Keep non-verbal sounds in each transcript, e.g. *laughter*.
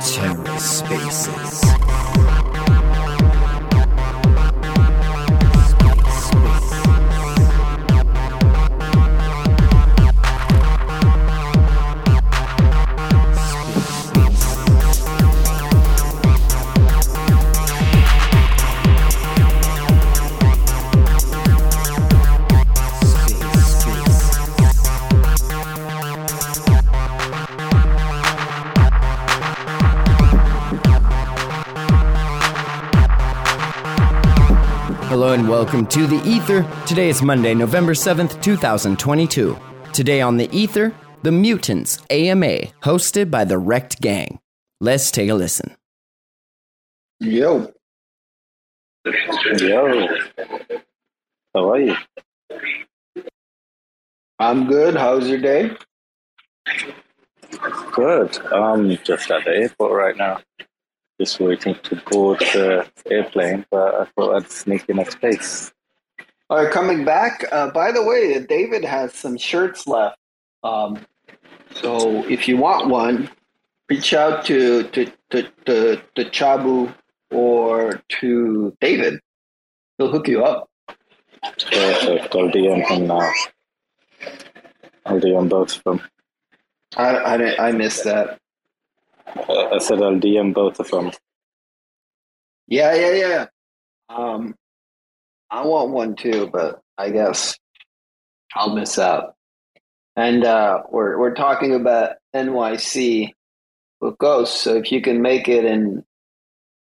TerraSpaces. Hello and welcome to The Ether. Today is Monday, November 7th, 2022. Today on The Ether, The Mutants AMA, hosted by the Rekt Gang. Let's take a listen. Yo, Yo, how are you? I'm good. How's your day? Good. I'm just at the airport right now, just waiting to board the airplane. But I thought I'd sneak in a space. All right, coming back. Uh, by the way, David has some shirts left. Um, so if you want one, reach out to to to to, to Chabu or to David. He'll hook you up. Perfect. I'll DM him now. I'll DM both of them. I I, I missed that. Uh, I said I'll DM both of them. Yeah, yeah, yeah. Um, I want one too, but I guess I'll miss out. And uh, we're we're talking about NYC with Ghosts. So if you can make it in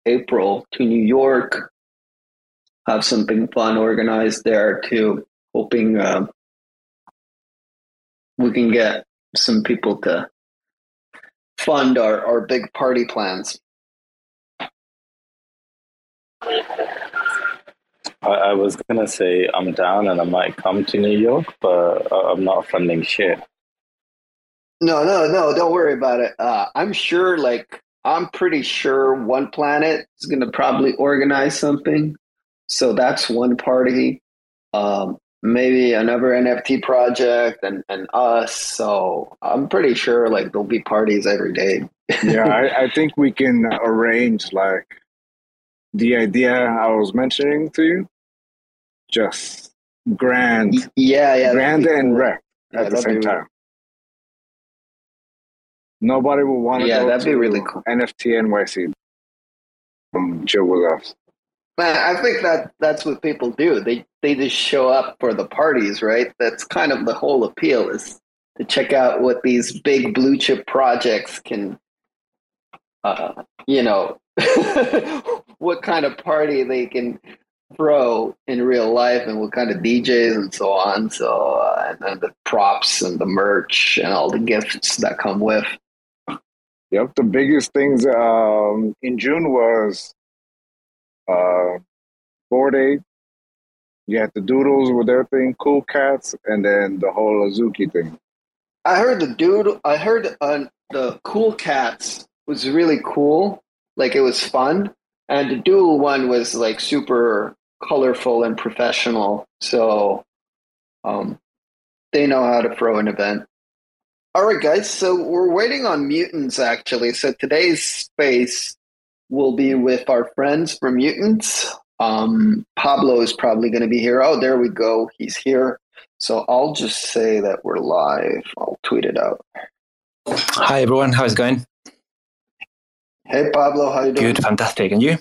April to New York, have something fun organized there too. Hoping uh, we can get some people to fund our, our big party plans. I, I was gonna say I'm down and I might come to New York, but I- I'm not funding shit. No, no, no, don't worry about it. Uh, I'm sure, like, I'm pretty sure OnePlanet is going to probably organize something. So that's one party. Um, maybe another NFT project and, and us. So I'm pretty sure, like, there'll be parties every day. yeah, I, *laughs* I think we can arrange like the idea I was mentioning to you, just grand, Yeah, yeah. grand and cool. wreck Yeah, at the same be- time. Nobody will want to Yeah, that'd be really cool. NFT NYC. Um, with us. Man, I think that that's what people do. They they just show up for the parties, right? That's kind of the whole appeal is to check out what these big blue chip projects can, uh, you know, *laughs* what kind of party they can throw in real life and what kind of DJs and so on. So uh, and the props and the merch and all the gifts that come with. Yep, the biggest things um, in June was uh, Aid. You had the Doodles with their thing, Cool Cats, and then the whole Azuki thing. I heard the dude. I heard uh, the Cool Cats was really cool. Like it was fun, and the Dual one was like super colorful and professional. So, um, they know how to throw an event. All right, guys. So we're waiting on mutants actually. So today's space will be with our friends from Mutants. Um, Pablo is probably going to be here. Oh, there we go. He's here. So I'll just say that we're live. I'll tweet it out. Hi everyone, how's it going? Hey Pablo, how you doing? Good, fantastic. And you?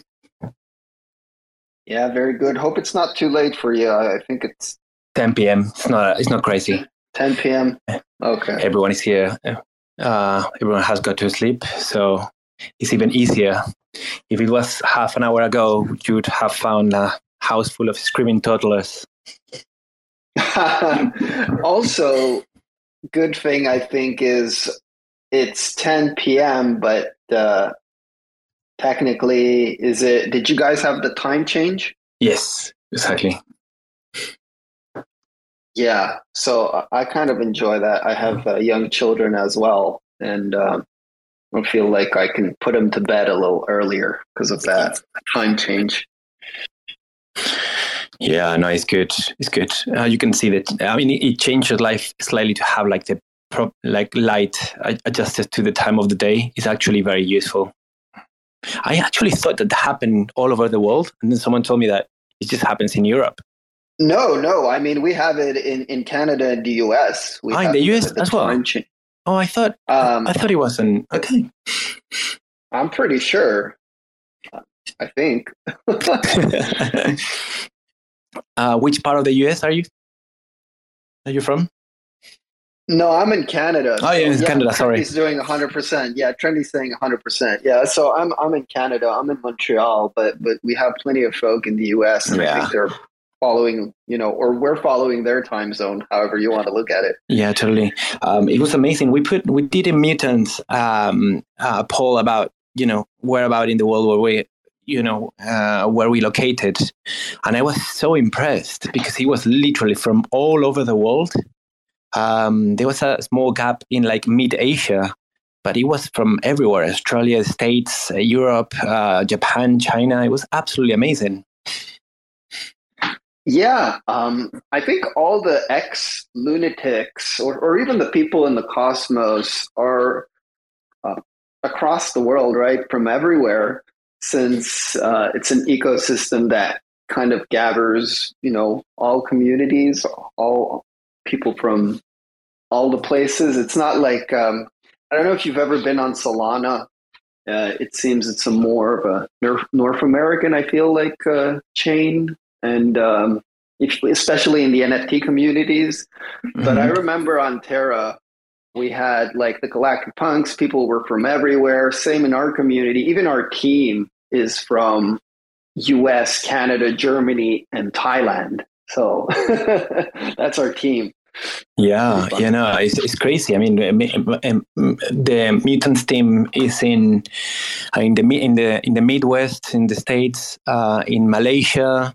Yeah, very good. Hope it's not too late for you. I think it's 10 p.m. It's not. It's not crazy. 10 p.m. Okay. Everyone is here. Uh, everyone has got to sleep, so it's even easier. If it was half an hour ago, you'd have found a house full of screaming toddlers. *laughs* also, good thing I think is it's 10 p.m. But uh, technically, is it? Did you guys have the time change? Yes, exactly. Yeah. So I kind of enjoy that. I have uh, young children as well, and um, I feel like I can put them to bed a little earlier because of that time change. Yeah, no, it's good. It's good. Uh, you can see that. I mean, it, it changed your life slightly to have like the pro- like light adjusted to the time of the day. It's actually very useful. I actually thought that happened all over the world, and then someone told me that it just happens in Europe. No, no. I mean, we have it in, in Canada and the US. We Ah, in the US the as well? torrent- Oh, I thought Um, I thought he wasn't. Okay. I'm pretty sure. I think. *laughs* uh, which part of the US are you? Are you from? No, I'm in Canada. Oh, yeah, in Canada, sorry. He's doing 100%. Yeah, Trendy's saying 100%. Yeah, so I'm I'm in Canada. I'm in Montreal, but but we have plenty of folk in the US and I Yeah. think they're following, you know, or we're following their time zone, however you want to look at it. Yeah, totally. Um, it was amazing. We put we did a mutants um, uh, poll about you know where about in the world were we you know uh, where we located, and I was so impressed because he was literally from all over the world. Um, there was a small gap in like mid Asia, but it was from everywhere: Australia, States, Europe, uh, Japan, China. It was absolutely amazing. Yeah, um, I think all the ex lunatics, or, or even the people in the cosmos, are uh, across the world, right? From everywhere, since uh, it's an ecosystem that kind of gathers, you know, all communities, all people from all the places. It's not like um, I don't know if you've ever been on Solana. Uh, it seems it's a more of a North, American, I feel like, uh, chain and um, especially in the NFT communities. But I Mhm. remember on Terra, we had like the Galactic Punks. People were from everywhere. Same in our community. Even our team is from U.S., Canada, Germany, and Thailand. So *laughs* that's our team. Yeah, you know, it's, it's crazy. I mean, the mutants team is in uh, in the in the in the Midwest, in the states, uh, in Malaysia,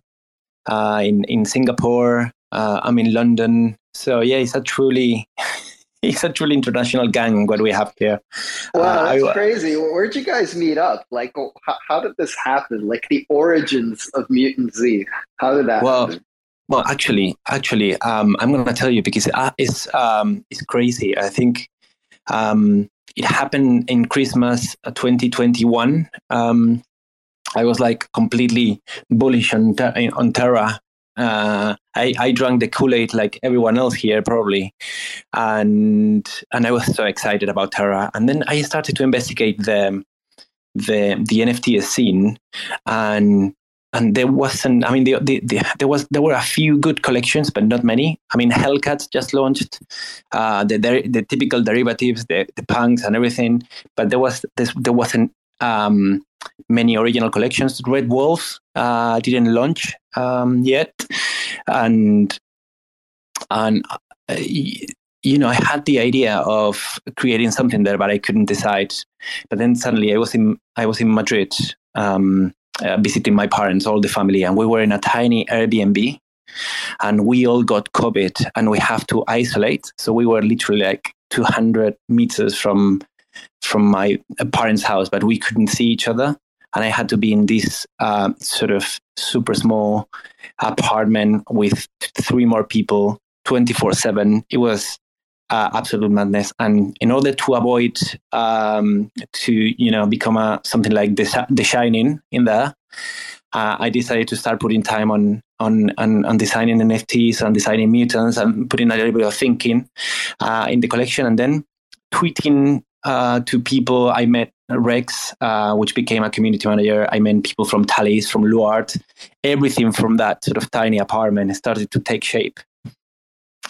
uh, in in Singapore. Uh, I'm in London. So yeah, it's a truly *laughs* it's a truly international gang what we have here. Wow, Uh, that's I- crazy. Where'd you guys meet up? Like, how, how did this happen? Like the origins of MutantZ. How did that Well, happen? Well, actually, actually, um, I'm going to tell you because uh, it's um, it's crazy. I think um, it happened in Christmas uh, 2021. Um, I was like completely bullish on on Terra. Uh, I, I drank the Kool Aid like everyone else here probably, and and I was so excited about Terra. And then I started to investigate the the the NFT scene, and and there wasn't i mean the, the, the, there was there were a few good collections but not many i mean hellcats just launched uh, the, the typical derivatives the, the punks and everything but there was this, there wasn't um, many original collections. Rekt Wolves uh, didn't launch um, yet. And and uh, you know i had the idea of creating something there but i couldn't decide. But then suddenly i was in i was in madrid um, uh, visiting my parents, all the family, and we were in a tiny Airbnb, and we all got COVID, and we have to isolate. So we were literally like 200 meters from from my parents' house, but we couldn't see each other, and I had to be in this uh, sort of super small apartment with three more people, 24 seven. It was uh, absolute madness. And in order to avoid um, to you know become a something like the, the Shining in there, uh, I decided to start putting time on on on, on designing NFTs and designing mutants and putting a little bit of thinking uh, in the collection, and then tweeting uh, to people I met. Rex, uh, which became a community manager, I met people from Talis, from Luart, everything from that sort of tiny apartment started to take shape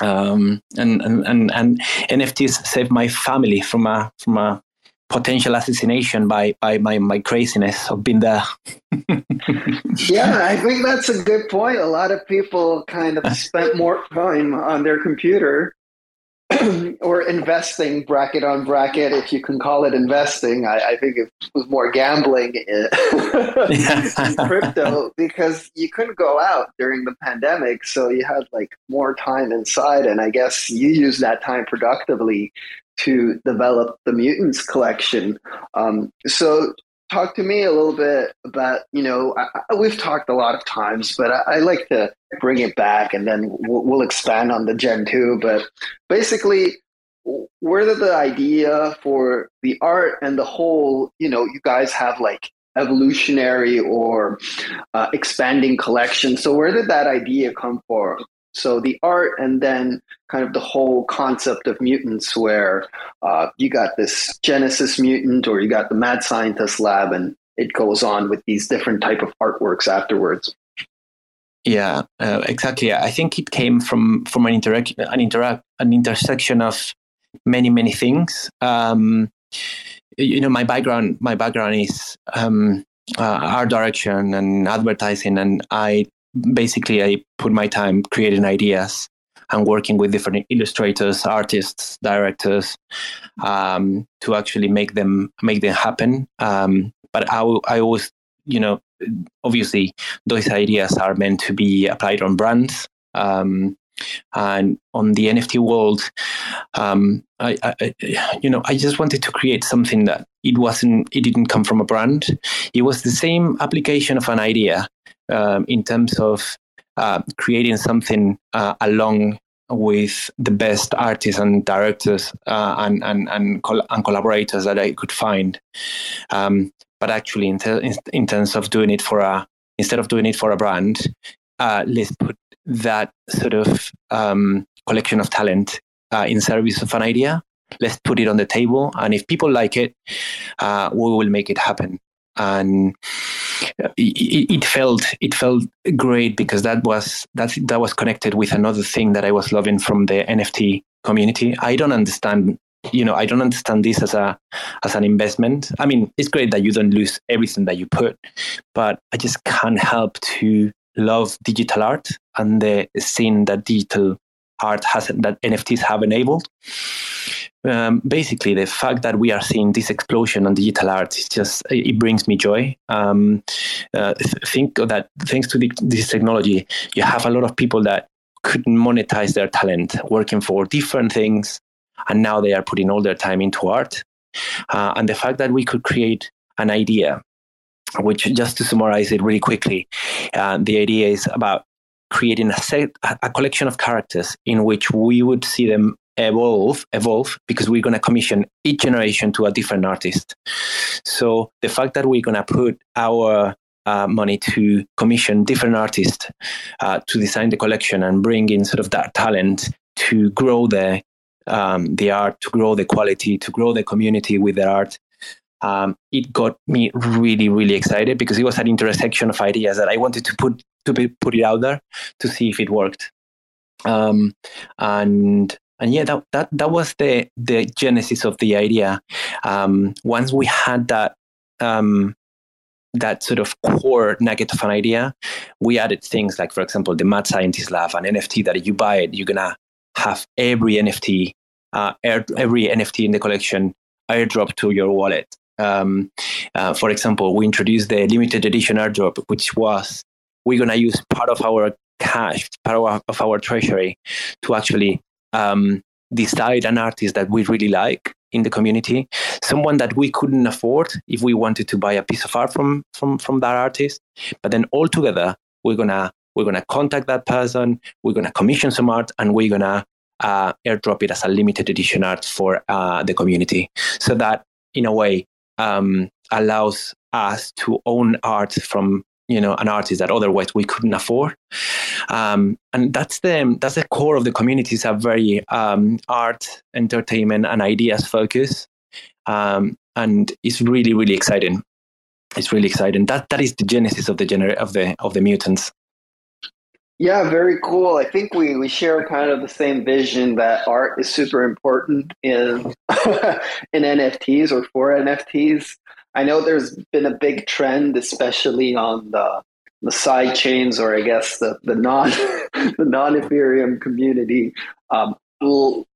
um, and, and and and NFTs saved my family from a from a potential assassination by by my, my craziness of being there. *laughs* Yeah, I think that's a good point. A lot of people kind of *laughs* spent more time on their computer *clears throat* or investing bracket on bracket, if you can call it investing. I, I think it was more gambling *laughs* in, in *laughs* crypto because you couldn't go out during the pandemic. So you had like more time inside. And I guess you used that time productively to develop the Mutants collection. Um, so talk to me a little bit about you know I, we've talked a lot of times, but I, I like to bring it back, and then we'll, we'll expand on the Gen two. But basically, where did the idea for the art and the whole you know you guys have like evolutionary or uh, expanding collection so where did that idea come from so the art and then kind of the whole concept of mutants where uh, you got this genesis mutant or you got the mad scientist lab and it goes on with these different type of artworks afterwards. Yeah uh, exactly. I think it came from from an interact an interact an intersection of many many things. Um, you know my background my background is um, uh, art direction and advertising and i basically I put my time creating ideas and working with different illustrators, artists, directors um, to actually make them make them happen. Um, but I, I always, you know, obviously those ideas are meant to be applied on brands. Um, and on the NFT world, um, I, I, you know, I just wanted to create something that it wasn't, it didn't come from a brand. It was the same application of an idea, um, in terms of uh, creating something uh, along with the best artists and directors uh, and and and, col- and, collaborators that I could find. Um, but actually, in, ter- in, terms of doing it for a instead of doing it for a brand, uh, let's put that sort of um, collection of talent uh, in service of an idea. Let's put it on the table, and if people like it, uh, we will make it happen and it, felt it felt great because that was that that was connected with another thing that I was loving from the NFT community. I don't understand you know i don't understand this as a as an investment i mean it's great that you don't lose everything that you put but i just can't help to love digital art and the scene that digital art has that nfts have enabled um, basically the fact that we are seeing this explosion on digital art is just it brings me joy. Um, uh, think that thanks to the, this technology, you have a lot of people that couldn't monetize their talent working for different things, and now they are putting all their time into art. Uh, and the fact that we could create an idea, which just to summarize it really quickly, uh, the idea is about creating a set, a collection of characters in which we would see them evolve evolve because we're going to commission each generation to a different artist so the fact that we're going to put our uh, money to commission different artists uh, to design the collection and bring in sort of that talent to grow the um, the art, to grow the quality, to grow the community with the art. Um, it got me really, really excited because it was an intersection of ideas that I wanted to put to be, put it out there to see if it worked. Um, and and yeah, that, that that was the the genesis of the idea. Um, once we had that um, that sort of core nugget of an idea, we added things like, for example, the Mad Scientist Lab, an NFT that if you buy it, you're gonna have every NFT, uh, every NFT in the collection airdrop to your wallet. Um, uh, for example, we introduced the limited edition airdrop, which was we're gonna use part of our cash, part of our treasury, to actually um, decide an artist that we really like in the community, someone that we couldn't afford if we wanted to buy a piece of art from from from that artist. But then all together, we're gonna we're gonna contact that person, we're gonna commission some art, and we're gonna uh, airdrop it as a limited edition art for uh, the community, so that in a way um, allows us to own art from you know an artist that otherwise we couldn't afford. Um, and that's the that's the core of the community. Is a very um, art entertainment and ideas focus. Um, and it's really really exciting. It's really exciting. That that is the genesis of the gener- of the of the mutants. Yeah very cool. I think we we share kind of the same vision that art is super important in *laughs* in nfts or for nfts I know there's been a big trend, especially on the the side chains, or I guess the the non *laughs* the non Ethereum community, um,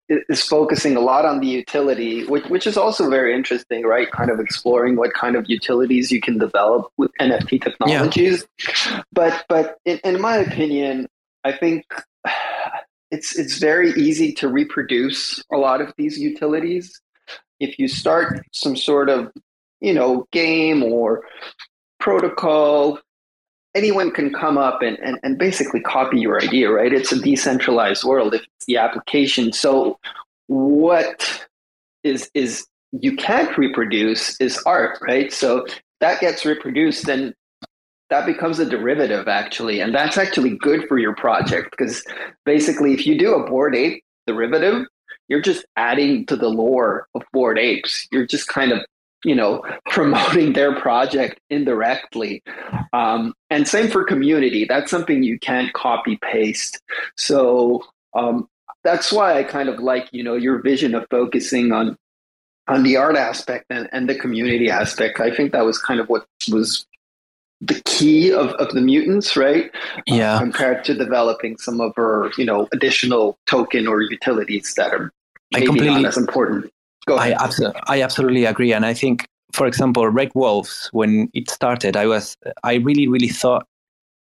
is focusing a lot on the utility, which which is also very interesting, right? Kind of exploring what kind of utilities you can develop with NFT technologies. Yeah. But but in, in my opinion, I think it's it's very easy to reproduce a lot of these utilities if you start some sort of you know, game or protocol, anyone can come up and, and, and basically copy your idea, right? It's a decentralized world if it's the application. So what is is you can't reproduce is art, right? So that gets reproduced, then that becomes a derivative actually, and that's actually good for your project because basically, if you do a Bored Ape derivative, you're just adding to the lore of Bored Apes. You're just kind of you know promoting their project indirectly. Um, and same for community. That's something you can't copy paste. So um, that's why i kind of like you know your vision of focusing on on the art aspect and, and the community aspect. I think that was kind of what was the key of, of the mutants right? Yeah. Uh, compared to developing some of our you know additional token or utilities that are maybe I completely, not as important Go ahead. I, abso- I absolutely agree. And I think, for example, Rekt Wolves, when it started, I was, I really, really thought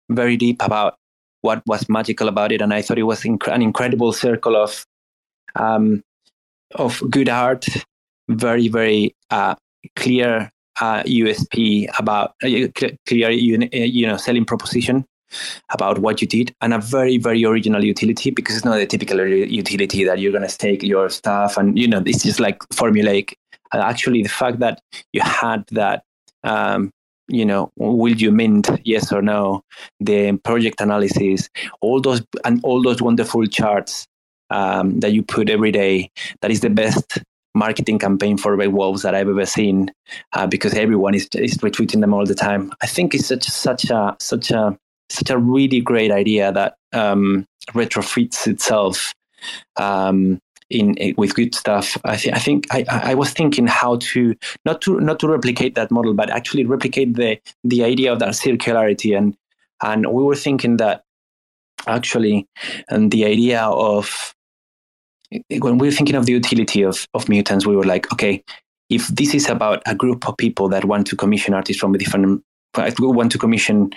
very deep about what was magical about it. And I thought it was inc- an incredible circle of, um, of good art, very, very uh, clear uh, USP about uh, clear, you know, selling proposition about what you did and a very very original utility because it's not a typical utility that you're going to stake your stuff and you know this is like formulaic uh, actually the fact that you had that um, you know will you mint yes or no the project analysis all those and all those wonderful charts um, that you put every day that is the best marketing campaign for Rekt Wolves that I've ever seen uh, because everyone is, is retweeting them all the time. I think it's such such a such a such a really great idea that um, retrofits itself um, in, in, with good stuff. I, th- I think I, I, was thinking how to not to not to replicate that model, but actually replicate the the idea of that circularity. And and we were thinking that actually, and the idea of when we were thinking of the utility of of mutants, we were like, okay, if this is about a group of people that want to commission artists from a different we want to commission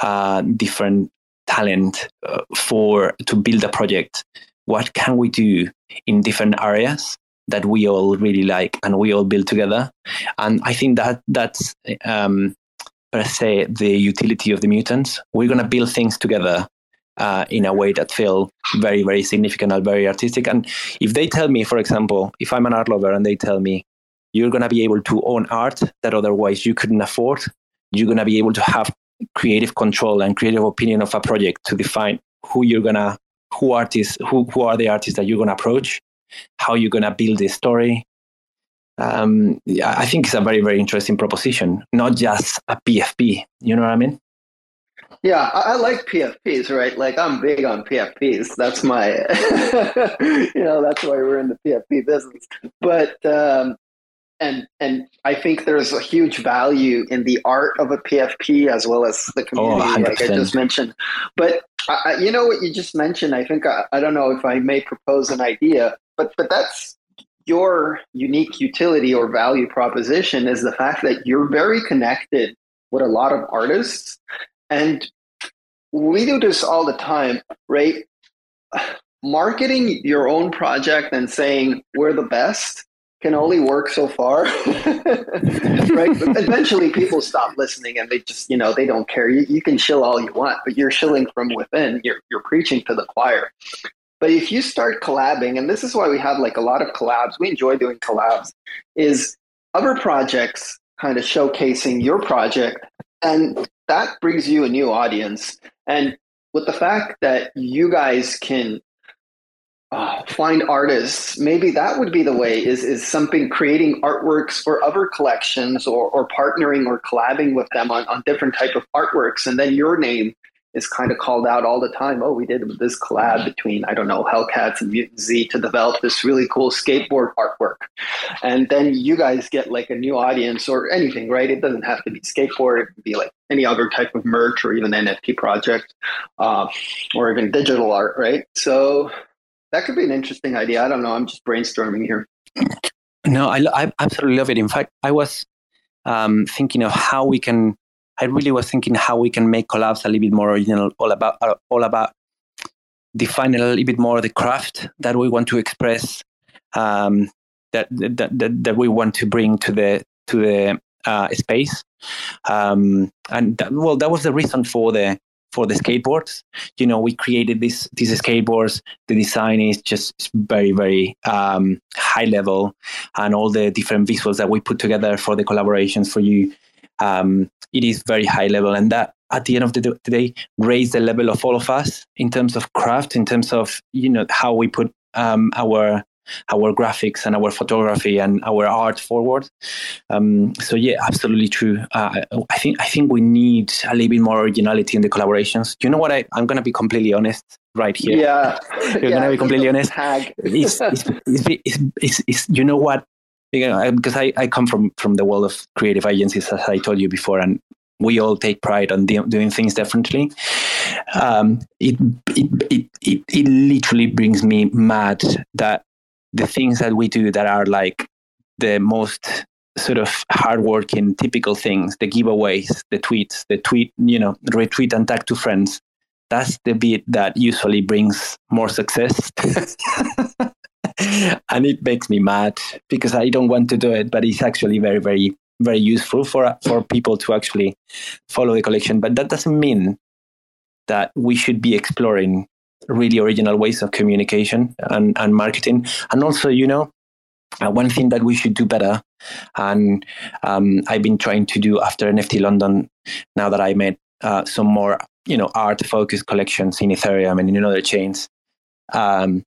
uh, different talent uh, for to build a project. What can we do in different areas that we all really like and we all build together? And I think that that's um, per se the utility of the mutants. We're to build things together uh, in a way that feel very, very significant and very artistic. And if they tell me, for example, if I'm an art lover and they tell me you're going to be able to own art that otherwise you couldn't afford, you're going to be able to have creative control and creative opinion of a project to define who you're going to who artists who, who are the artists that you're going to approach how you're going to build this story um, i think it's a very very interesting proposition not just a pfp you know what i mean yeah, I, I, like PFPs, right? Like I'm big on PFPs. That's my, *laughs* you know, that's why we're in the PFP business. But um, and and I think there's a huge value in the art of a PFP as well as the oh, community, oh, like I just mentioned. But I, you know what you just mentioned. I think I, I don't know if I may propose an idea, but but that's your unique utility or value proposition is the fact that you're very connected with a lot of artists, and we do this all the time, right? *sighs* Marketing your own project and saying we're the best can only work so far. *laughs* Right? But eventually people stop listening and they just you know they don't care. You, you can shill all you want but you're shilling from within. You're, you're preaching to the choir. But if you start collabing and this is why we have like a lot of collabs we enjoy doing collabs is other projects kind of showcasing your project and that brings you a new audience. And with the fact that you guys can uh, find artists. Maybe that would be the way is is something creating artworks for other collections or, or partnering or collabing with them on, on different type of artworks. And then your name is kind of called out all the time. Oh we did this collab between i don't know hellcats and MutantZ to develop this really cool skateboard artwork. And then you guys get like a new audience or anything right? It doesn't have to be skateboard. It could be like any other type of merch or even nft project uh, or even digital art right? So that could be an interesting idea. I don't know. I'm just brainstorming here. No, I, I absolutely love it. In fact, I was um, thinking of how we can. I really was thinking how we can make collabs a little bit more original, all about uh, all about defining a little bit more the craft that we want to express, um, that, that that that we want to bring to the to the uh, space. Um, and that, well, that was the reason for the for the skateboards. You know, we created this these skateboards. The design is just very very um, high level, and all the different visuals that we put together for the collaborations for you. Um, it is very high level, and that at the end of the day raise the level of all of us in terms of craft, in terms of you know how we put um, our our graphics and our photography and our art forward. Um, so yeah, absolutely true. Uh, I think I think we need a little bit more originality in the collaborations. You know what? I, I'm going to be completely honest right here. Yeah, *laughs* you're yeah, going to be completely honest. It's, it's, it's, it's, it's, you know what? Because I, I come from from the world of creative agencies, as I told you before, and we all take pride on doing things differently. Um, it, it, it, it, it literally brings me mad that the things that we do that are like the most sort of hardworking typical things the giveaways the tweets the tweet you know retweet and tag to friends that's the bit that usually brings more success. *laughs* And it makes me mad because i don't want to do it but it's actually very very very useful for for people to actually follow the collection. But that doesn't mean that we should be exploring really original ways of communication and, and marketing. And also, you know, uh, one thing that we should do better, and um, I've been trying to do after NFT London, now that I made uh, some more, you know, art-focused collections in Ethereum and in other chains. Um,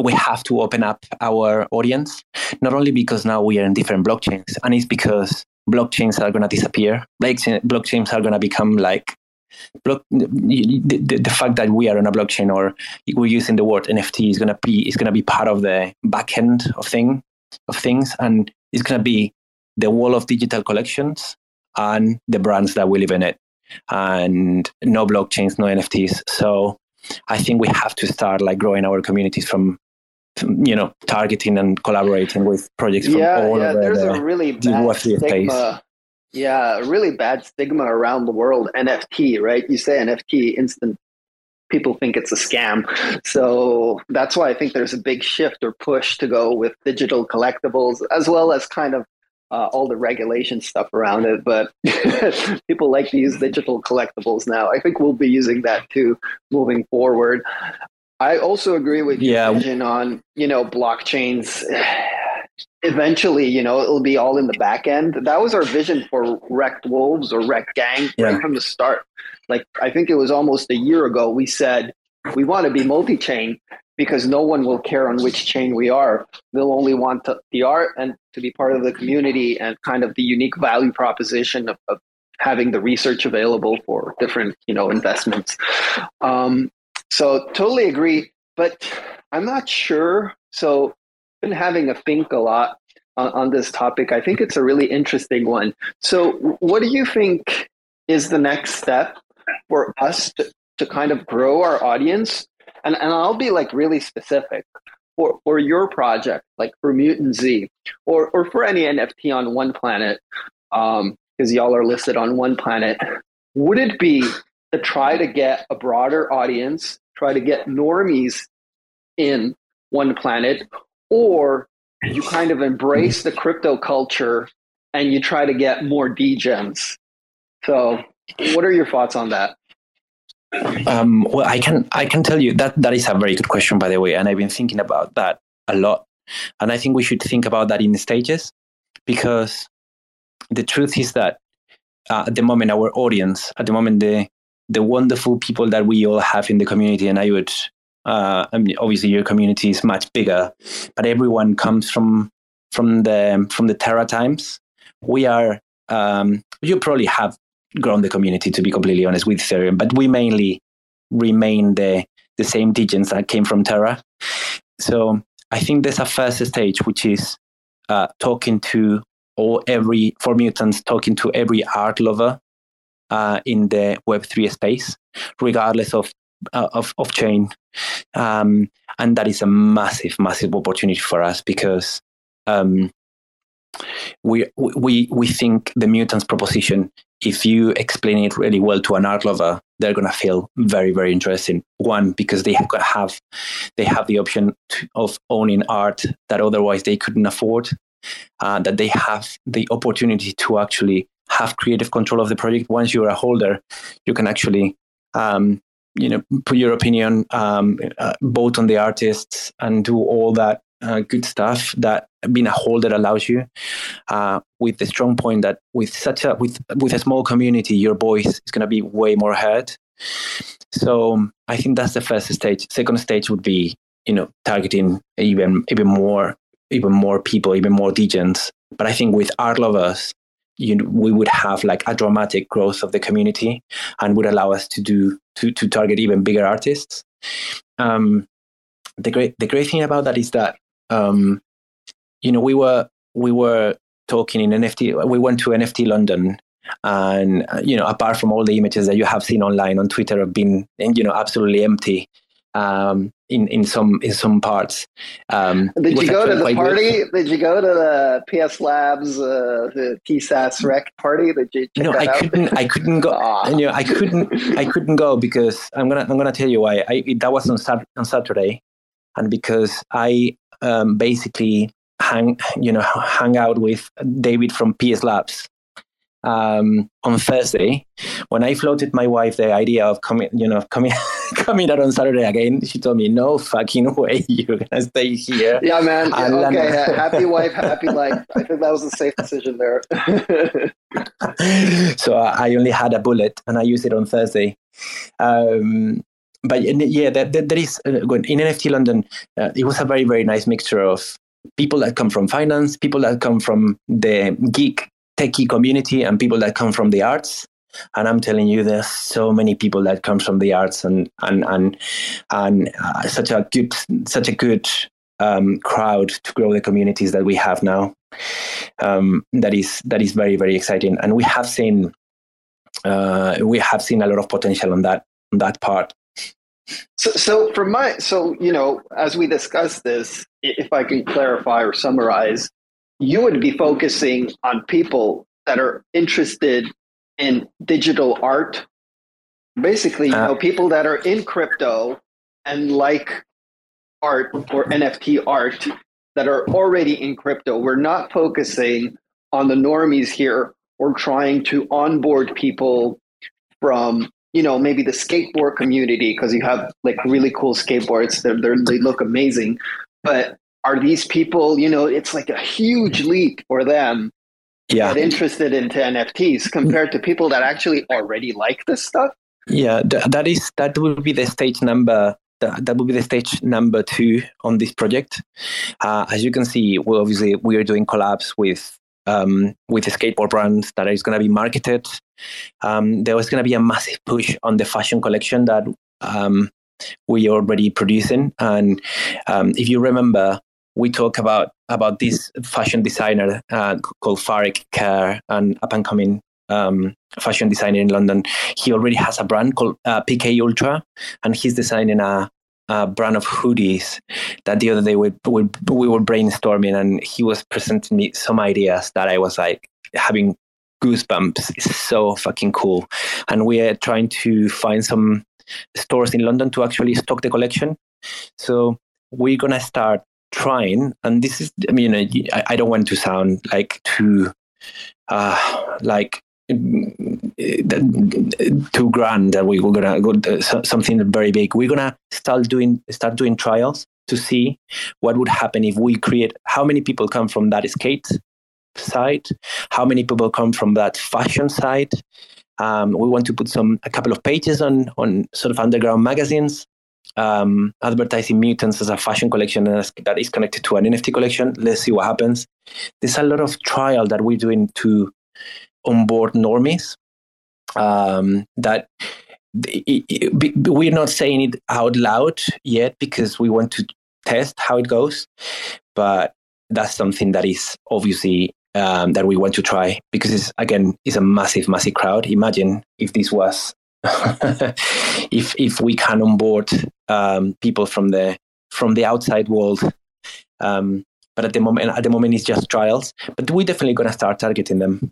we have to open up our audience, not only because now we are in different blockchains, and it's because blockchains are going to disappear. Like blockchains are going to become like block the, the, the, fact that we are on a blockchain or we're using the word NFT is gonna be is gonna be part of the back end of thing of things and it's gonna be the wall of digital collections and the brands that we live in it. And no blockchains no NFTs so I think we have to start like growing our communities from you know targeting and collaborating with projects from yeah, all yeah, there's the, a really bad stigma yeah, really bad stigma around the world. NFT, right? You say NFT, instant people think it's a scam. So that's why I think there's a big shift or push to go with digital collectibles, as well as kind of uh, all the regulation stuff around it. But *laughs* people like to use digital collectibles now. I think we'll be using that too moving forward. I also agree with your yeah. vision on you know blockchains eventually, you know, it'll be all in the back end. That was our vision for Rekt Wolves or Rekt Gang yeah. right from the start. Like, I think it was almost a year ago, we said we want to be multi chain because no one will care on which chain we are. They'll only want to, the art and to be part of the community and kind of the unique value proposition of, of having the research available for different, you know, investments. Um, so totally agree, but I'm not sure. So been having a think a lot on, on this topic. I think it's a really interesting one. So, what do you think is the next step for us to, to kind of grow our audience? And, and I'll be like really specific for, for your project, like for MutantZ, or, or for any NFT on OnePlanet, because um, y'all are listed on OnePlanet. Would it be to try to get a broader audience, try to get normies in OnePlanet, or you kind of embrace the crypto culture and you try to get more degens. So, what are your thoughts on that? Um, well, I can I can tell you that that is a very good question, by the way, and I've been thinking about that a lot, and I think we should think about that in stages, because the truth is that uh, at the moment our audience, at the moment the the wonderful people that we all have in the community, and I would uh, I mean, obviously, your community is much bigger, but everyone comes from from the from the Terra times. We are. Um, you probably have grown the community, to be completely honest, with Ethereum, but we mainly remain the the same degens that came from Terra. So I think there's a first stage, which is uh, talking to or every for mutants, talking to every art lover uh, in the Web3 space, regardless of uh, of, of chain. Um, and that is a massive, massive opportunity for us because um, we, we, we think the mutants proposition, if you explain it really well to an art lover, they're going to feel very, very interesting. One, because they have, they have the option of owning art that otherwise they couldn't afford. uh, that they have the opportunity to actually have creative control of the project. Once you're a holder, you can actually um, you know put your opinion, um, uh, on the artists, and do all that uh, good stuff that being a holder allows you. Uh, with the strong point that with such a with with a small community, your voice is going to be way more heard. So I think that's the first stage. Second stage would be you know targeting even even more even more people, even more degens. But I think with art lovers, you know, we would have like a dramatic growth of the community and would allow us to do to to target even bigger artists. Um, the great the great thing about that is that um, you know we were we were talking in NFT. We went to NFT London, and you know apart from all the images that you have seen online on Twitter have been you know absolutely empty um, in in some in some parts. Um, Did you go to the party? Good. Did you go to the PS Labs uh, the TSAS Rec party? Did you? no, I out? couldn't. I couldn't go. Ah. You know, I couldn't. I couldn't go because I'm gonna. I'm gonna tell you why. I that was on Sat- on Saturday, and because I um, basically hang you know hang out with David from PS Labs um, on Thursday, when I floated my wife the idea of coming, you know, coming *laughs* coming out on Saturday again, she told me, "No fucking way, you're gonna stay here." Yeah, man. Yeah, okay, *laughs* happy wife, happy life. I think that was a safe decision there. *laughs* so I only had a bullet, and I used it on Thursday. Um, but yeah, there, there is uh, in NFT London. Uh, it was a very very nice mixture of people that come from finance, people that come from the geek techie community and people that come from the arts. And i'm telling you there's so many people that come from the arts and and and and uh, such a good such a good um, crowd to grow the communities that we have now. Um, that is that is very very exciting. And we have seen uh, we have seen a lot of potential on that on that part. So, so from my so you know as we discuss this if i can clarify or summarize you would be focusing on people that are interested in digital art. Basically, you uh, know, people that are in crypto and like art or NFT art that are already in crypto. We're not focusing on the normies here. We're trying to onboard people from, you know, maybe the skateboard community because you have like really cool skateboards. They're, they're, they look amazing. But are these people, you know, it's like a huge leap for them yeah. interested into NFTs compared to people that actually already like this stuff. Yeah, that is that will be the stage number. That that will be the stage number two on this project. Uh, as you can see, we obviously we are doing collabs with um, with skateboard brands that is going to be marketed. Um, there was going to be a massive push on the fashion collection that um, we are already producing. And um, if you remember, we talk about about this fashion designer uh, called Farik Kerr, an up and coming um, fashion designer in London. He already has a brand called uh, PK Ultra, and he's designing a, a, brand of hoodies. That the other day we, we we were brainstorming, and he was presenting me some ideas that I was like having goosebumps. It's so fucking cool, and we are trying to find some stores in London to actually stock the collection. So we're gonna start trying, and this is, I mean, I, don't want to sound like too, uh, like too grand that we are gonna go something very big. We're gonna start doing start doing trials to see what would happen if we create. How many people come from that skate side? How many people come from that fashion side? Um, we want to put some a couple of pages on on sort of underground magazines um, advertising mutants as a fashion collection that is connected to an NFT collection. Let's see what happens. There's a lot of trial that we're doing to onboard normies. Um, that it, it, we're not saying it out loud yet because we want to test how it goes, but that's something that is obviously um, that we want to try because it's again it's a massive, massive crowd. Imagine if this was *laughs* if if we can onboard um, people from the from the outside world. Um, but at the moment, at the moment, it's just trials. But we're definitely going to start targeting them.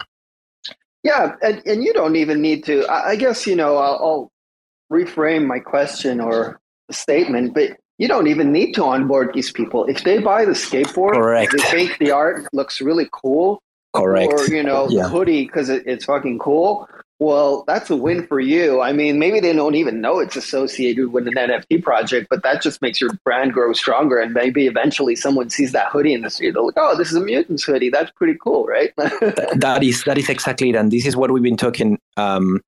Yeah, and, and you don't even need to. I, I guess you know I'll, I'll reframe my question or statement, but you don't even need to onboard these people. If they buy the skateboard, Correct. they think the art looks really cool, Correct. or you know Yeah. the hoodie because it, it's fucking cool. Well, that's a win for you. I mean, maybe they don't even know it's associated with an NFT project, but that just makes your brand grow stronger. And maybe eventually someone sees that hoodie in the street, they're like, "Oh, this is a mutants hoodie. That's pretty cool, right?" *laughs* that is that is exactly it, and this is what we've been talking um,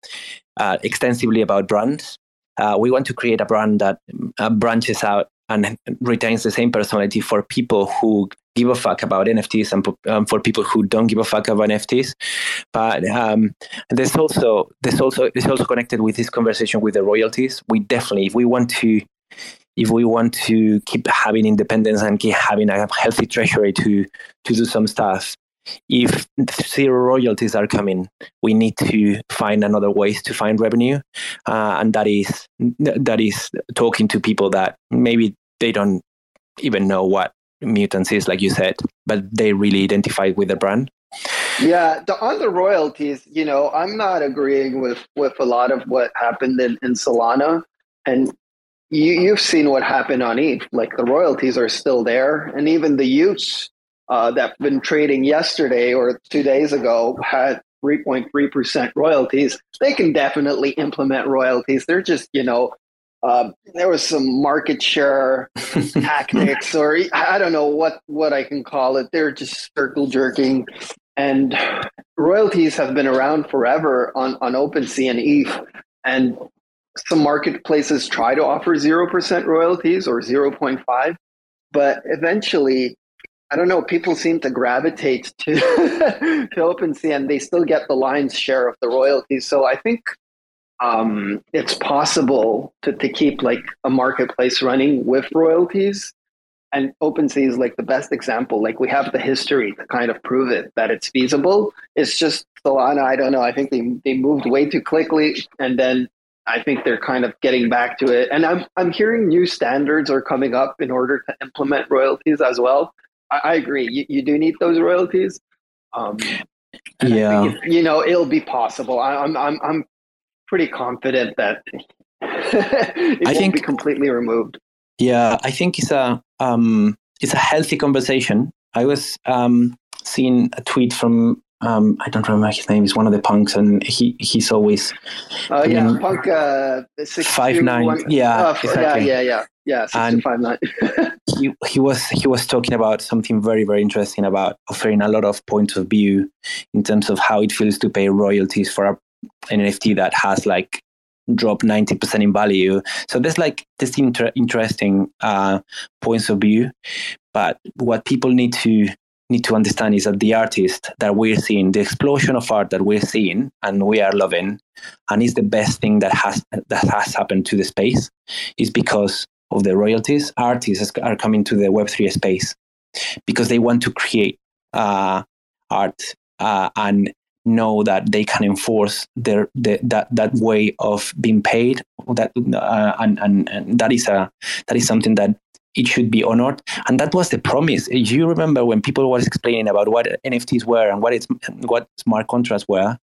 uh, extensively about brands. Uh, we want to create a brand that uh, branches out and retains the same personality for people who give a fuck about NFTs and um, for people who don't give a fuck about NFTs. But um, there's also there's also it's also connected with this conversation with the royalties. We definitely, if we want to, if we want to keep having independence and keep having a healthy treasury to to do some stuff, if zero royalties are coming, we need to find another ways to find revenue, uh, and that is that is talking to people that maybe they don't even know what mutants is, like you said, but they really identify with the brand. Yeah, the, on the royalties, you know, I'm not agreeing with with a lot of what happened in, in Solana, and you you've seen what happened on ETH. Like the royalties are still there, and even the Utes uh, that been trading yesterday or two days ago had 3.3 percent royalties. They can definitely implement royalties. They're just you know. Uh, there was some market share *laughs* tactics, or I don't know what what I can call it. They're just circle jerking and royalties have been around forever on, on OpenSea and ETH. And some marketplaces try to offer 0% royalties or 0.5. But eventually, I don't know, people seem to gravitate to, *laughs* to OpenSea and they still get the lion's share of the royalties. So I think um, it's possible to, to keep like a marketplace running with royalties and OpenSea is like the best example. Like we have the history to kind of prove it that it's feasible. It's just Solana. I don't know. I think they they moved way too quickly, and then I think they're kind of getting back to it. And I'm I'm hearing new standards are coming up in order to implement royalties as well. I, I agree. You, you do need those royalties. Um, Yeah. it- you know it'll be possible. I, I'm I'm I'm pretty confident that *laughs* it I won't think- be completely removed. Yeah, I think it's a um, it's a healthy conversation. I was um, seeing a tweet from um, I don't remember his name. He's one of the punks, and he he's always Oh yeah, Mm. Punk uh, six Five two, nine, one- yeah, uh, exactly. yeah, yeah, yeah, yeah, six And- five nine. *laughs* he, he was he was talking about something very very interesting about offering a lot of points of view in terms of how it feels to pay royalties for a, an NFT that has like dropped 90% in value. So there's like this inter- interesting uh, points of view. But what people need to need to understand is that the artist that we're seeing the explosion of art that we're seeing and we are loving and is the best thing that has that has happened to the space is because of the royalties, artists are coming to the Web3 space because they want to create uh, art uh, and know that they can enforce their the, that that way of being paid. That uh, and, and and that is a that is something that it should be honored. And that was the promise. You remember when people was explaining about what NFTs were and what it's what smart contracts were.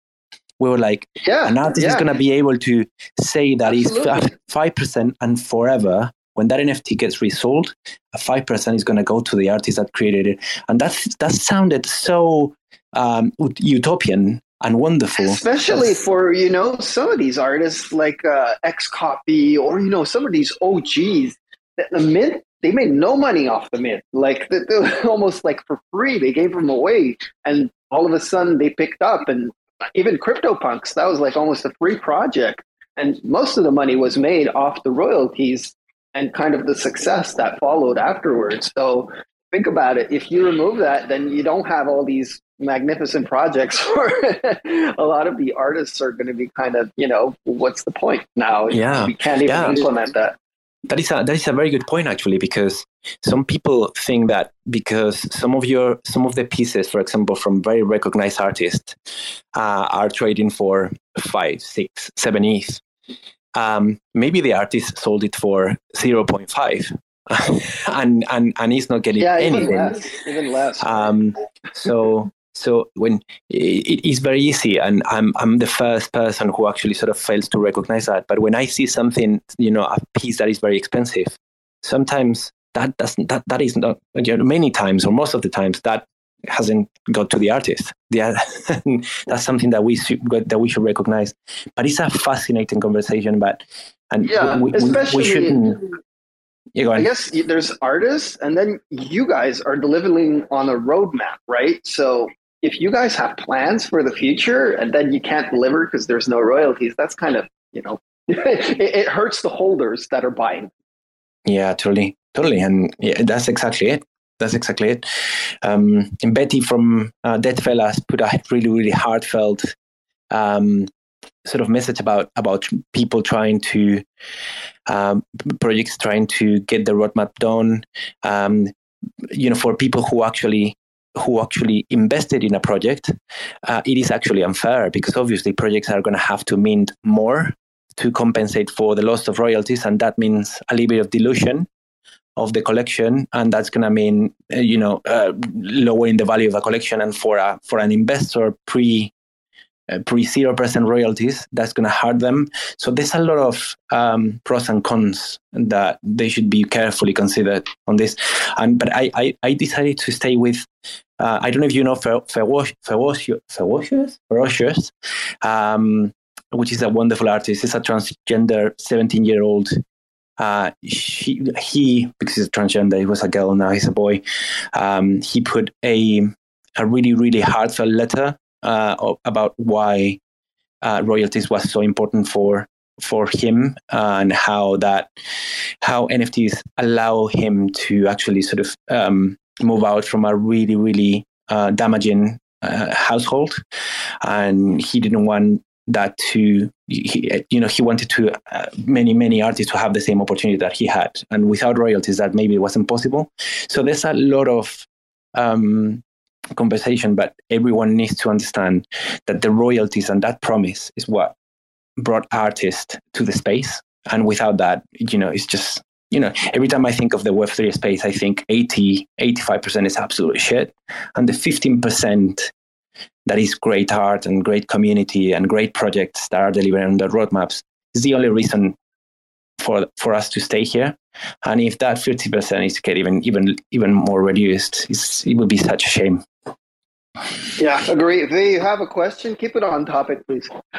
We were like, yeah, an artist yeah. is going to be able to say that he's Absolutely. five percent and forever. When that NFT gets resold, five percent is going to go to the artist that created it, and that's that sounded so um, utopian and wonderful. Especially That's- for you know some of these artists like uh, XCOPY or you know some of these OGs. that the mint they made no money off the mint, like they, they, *laughs* almost like for free. They gave them away, and all of a sudden they picked up. And even CryptoPunks, that was like almost a free project, and most of the money was made off the royalties and kind of the success that followed afterwards. So think about it. If you remove that, then you don't have all these magnificent projects *laughs* where a lot of the artists are going to be kind of, you know, what's the point now? Yeah. We can't even Yeah. implement that. That is a that is a very good point actually because some people think that because some of your some of the pieces, for example, from very recognized artists, uh, are trading for five, six, seven ETH. Um, maybe the artist sold it for zero point five, *laughs* and and and he's not getting Yeah, even anything. less. Even less. Um, so so when it, is very easy, and I'm I'm the first person who actually sort of fails to recognize that. But when I see something, you know, a piece that is very expensive, sometimes that doesn't that that is not you know, many times or most of the times that hasn't got to the artist. Yeah, *laughs* that's something that we should, that we should recognize. But it's a fascinating conversation. But and yeah, we, especially. we shouldn't. Yeah, I guess there's artists, and then you guys are delivering on a roadmap, right? So if you guys have plans for the future, and then you can't deliver because there's no royalties, that's kind of you know, *laughs* it, it hurts the holders that are buying. Yeah, totally, totally, and yeah, that's exactly it. That's exactly it. Um, and Betty from uh, Deadfellaz put a really, really heartfelt um, sort of message about about people trying to um, projects trying to get the roadmap done. Um, you know, for people who actually who actually invested in a project, uh, it is actually unfair because obviously projects are going to have to mint more to compensate for the loss of royalties, and that means a little bit of dilution of the collection, and that's going to mean uh, you know uh, lowering the value of the collection. And for a for an investor pre pre zero percent royalties, that's going to hurt them. So there's a lot of um, pros and cons that they should be carefully considered on this. And but I I, I decided to stay with. Uh, I don't know if you know Fer- Fewocious, Fewocious, Fewocious, um, which is a wonderful artist. He's a transgender 17 year old uh, he, he, because he's a transgender, he was a girl, now he's a boy. Um, he put a a really really heartfelt letter uh, about why uh, royalties was so important for for him and how that how NFTs allow him to actually sort of um, move out from a really really uh, damaging uh, household, and he didn't want that to he, you know he wanted to uh, many many artists to have the same opportunity that he had. And without royalties that maybe wasn't possible. So there's a lot of um, conversation but everyone needs to understand that the royalties and that promise is what brought artists to the space. And without that you know it's just you know every time i think of the web3 space i think 80 85% is absolute shit. And the 15% that is great art and great community and great projects that are delivering on the roadmaps is the only reason for for us to stay here. And if that fifty percent is to get even even even more reduced, it would be such a shame. Yeah, agree. If you have a question, keep it on topic, please. *laughs*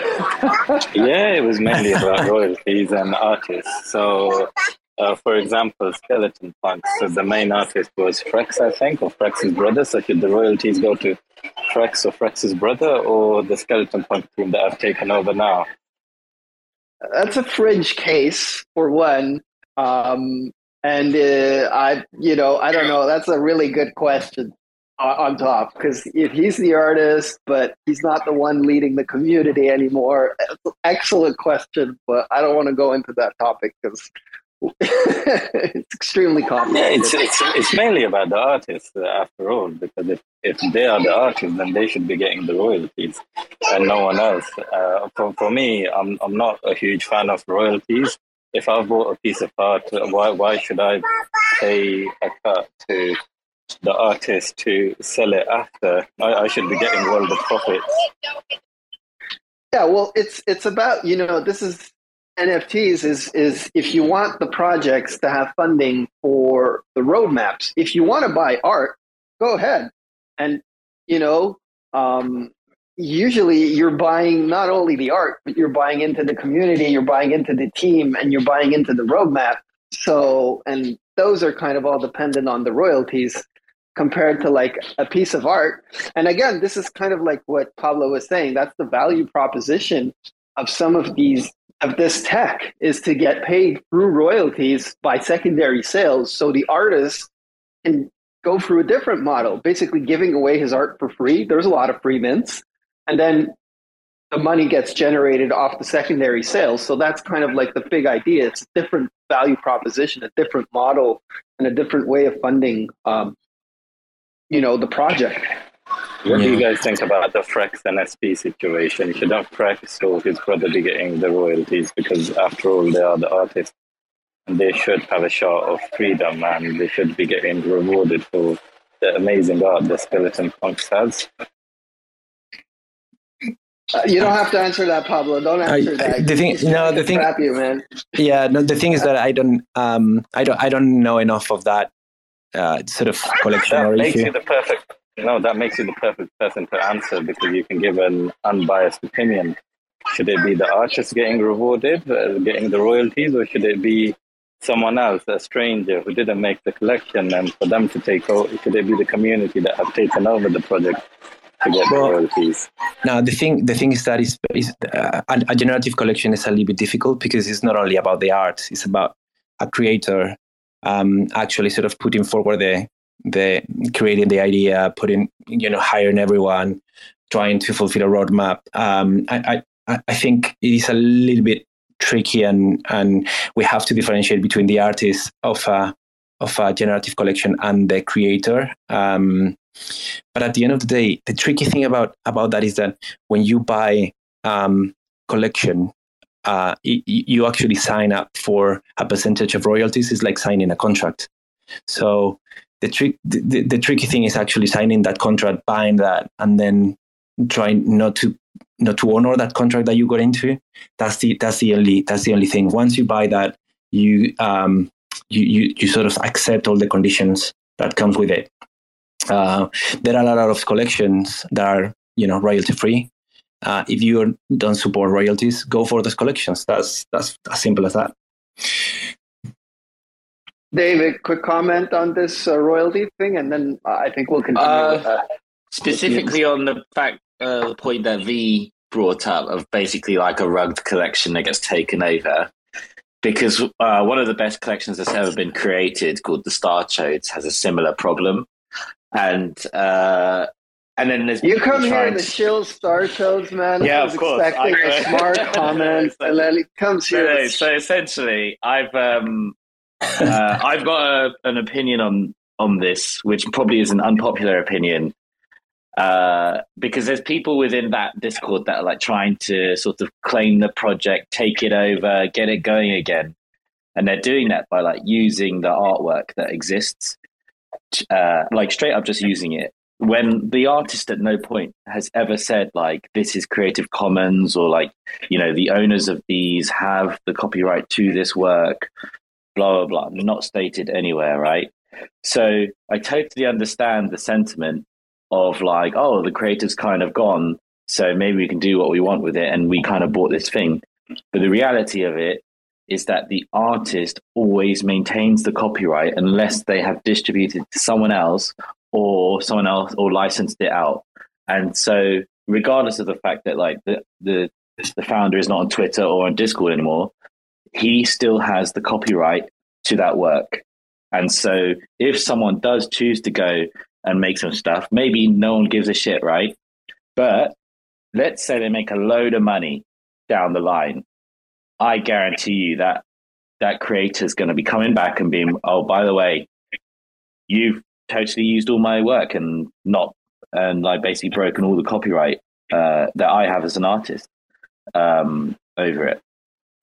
yeah, it was mainly about royalties and artists. So, uh, for example, Skeleton Punk. So the main artist was Frex, I think, or Frex's brother. So should the royalties go to Frex or Frex's brother or the Skeleton Punk team that have taken over now? That's a fringe case for one. Um, and uh, I, you know, I don't know. That's a really good question on top because if he's the artist, but he's not the one leading the community anymore, excellent question. But I don't want to go into that topic because *laughs* it's extremely complicated. Yeah, it's, it's, it's mainly about the artists uh, after all, because if, if they are the artists, then they should be getting the royalties and no one else. Uh, for, for me, I'm, I'm not a huge fan of royalties. If I bought a piece of art, why, why should I pay a cut to the artist to sell it after? I, I should be getting all the profits. Yeah, well, it's it's about you know this is NFTs is is if you want the projects to have funding for the roadmaps. If you want to buy art, go ahead, and you know, um, usually you're buying not only the art, but you're buying into the community, you're buying into the team, and you're buying into the roadmap. So, and those are kind of all dependent on the royalties compared to like a piece of art. And again, this is kind of like what Pablo was saying. That's the value proposition of some of these of this tech is to get paid through royalties by secondary sales. So the artist can go through a different model basically giving away his art for free. There's a lot of free mints. And then the money gets generated off the secondary sales. So that's kind of like the big idea. It's a different value proposition a different model and a different way of funding um, you know the project what do you guys think about the Frex and SP situation? Shouldn't Frex or his brother be getting the royalties? Because after all, they are the artists. And they should have a shot of freedom and they should be getting rewarded for the amazing art the Skeleton Punks has. Uh, you don't have to answer that, Pablo. Don't answer I- that. the thing- no, the thing- trap you, man. Yeah, no, the thing is that I don't, um, I don't, I don't know enough of that uh, sort of *laughs* collection That or makes issue. you the perfect. No, that makes you the perfect person to answer because you can give an unbiased opinion. Should it be the artist getting rewarded, uh, getting the royalties, or should it be someone else, a stranger who didn't make the collection, and for them to take over? Should it be the community that have taken over the project to get Well, the royalties? Now the thing, the thing is that is, is uh, a, a generative collection is a little bit difficult because it's not only about the art; it's about a creator um, actually sort of putting forward the the creating the idea, putting you know hiring everyone, trying to fulfill a roadmap. Um, I, I I think it is a little bit tricky, and and we have to differentiate between the artist of a of a generative collection and the creator. Um, but at the end of the day, the tricky thing about about that is that when you buy um, collection, uh, you actually sign up for a percentage of royalties. It's like signing a contract. So the trick, the, the, the tricky thing is actually signing that contract, buying that, and then trying not to not to honor that contract that you got into. That's the that's the only that's the only thing. Once you buy that, you um you you, you sort of accept all the conditions that comes with it. Uh, there are a lot of collections that are you know royalty free. Uh, if you don't support royalties, go for those collections. That's that's as simple as that. David, quick comment on this uh, royalty thing, and then uh, I think we'll continue. Uh, with, uh, Specifically on the fact, uh, the point that V brought up of basically like a rugged collection that gets taken over. Because uh, one of the best collections that's ever been created, called the Star Chodes, has a similar problem, and uh, and then there's you come here trying to to- shill star chodes, man. Yeah, I was of course. expecting I- a smart *laughs* comment, and then he comes here. no, with- so essentially, I've um, uh, I've got a, an opinion on on this, which probably is an unpopular opinion, uh, because there's people within that Discord that are like trying to sort of claim the project, take it over, get it going again, and they're doing that by like using the artwork that exists, uh, like straight up just using it. When the artist at no point has ever said like this is Creative Commons or like you know the owners of these have the copyright to this work blah blah blah not stated anywhere right? So i totally understand the sentiment of like oh the creative's kind of gone so maybe we can do what we want with it and we kind of bought this thing. But the reality of it is that the artist always maintains the copyright unless they have distributed to someone else or someone else or licensed it out. And so regardless of the fact that like the the the founder is not on Twitter or on Discord anymore, he still has the copyright to that work. And so if someone does choose to go and make some stuff, maybe no one gives a shit, right? But let's say they make a load of money down the line. I guarantee you that that creator is going to be coming back and being, oh, by the way, you've totally used all my work and not, and like basically broken all the copyright uh, that I have as an artist um, over it.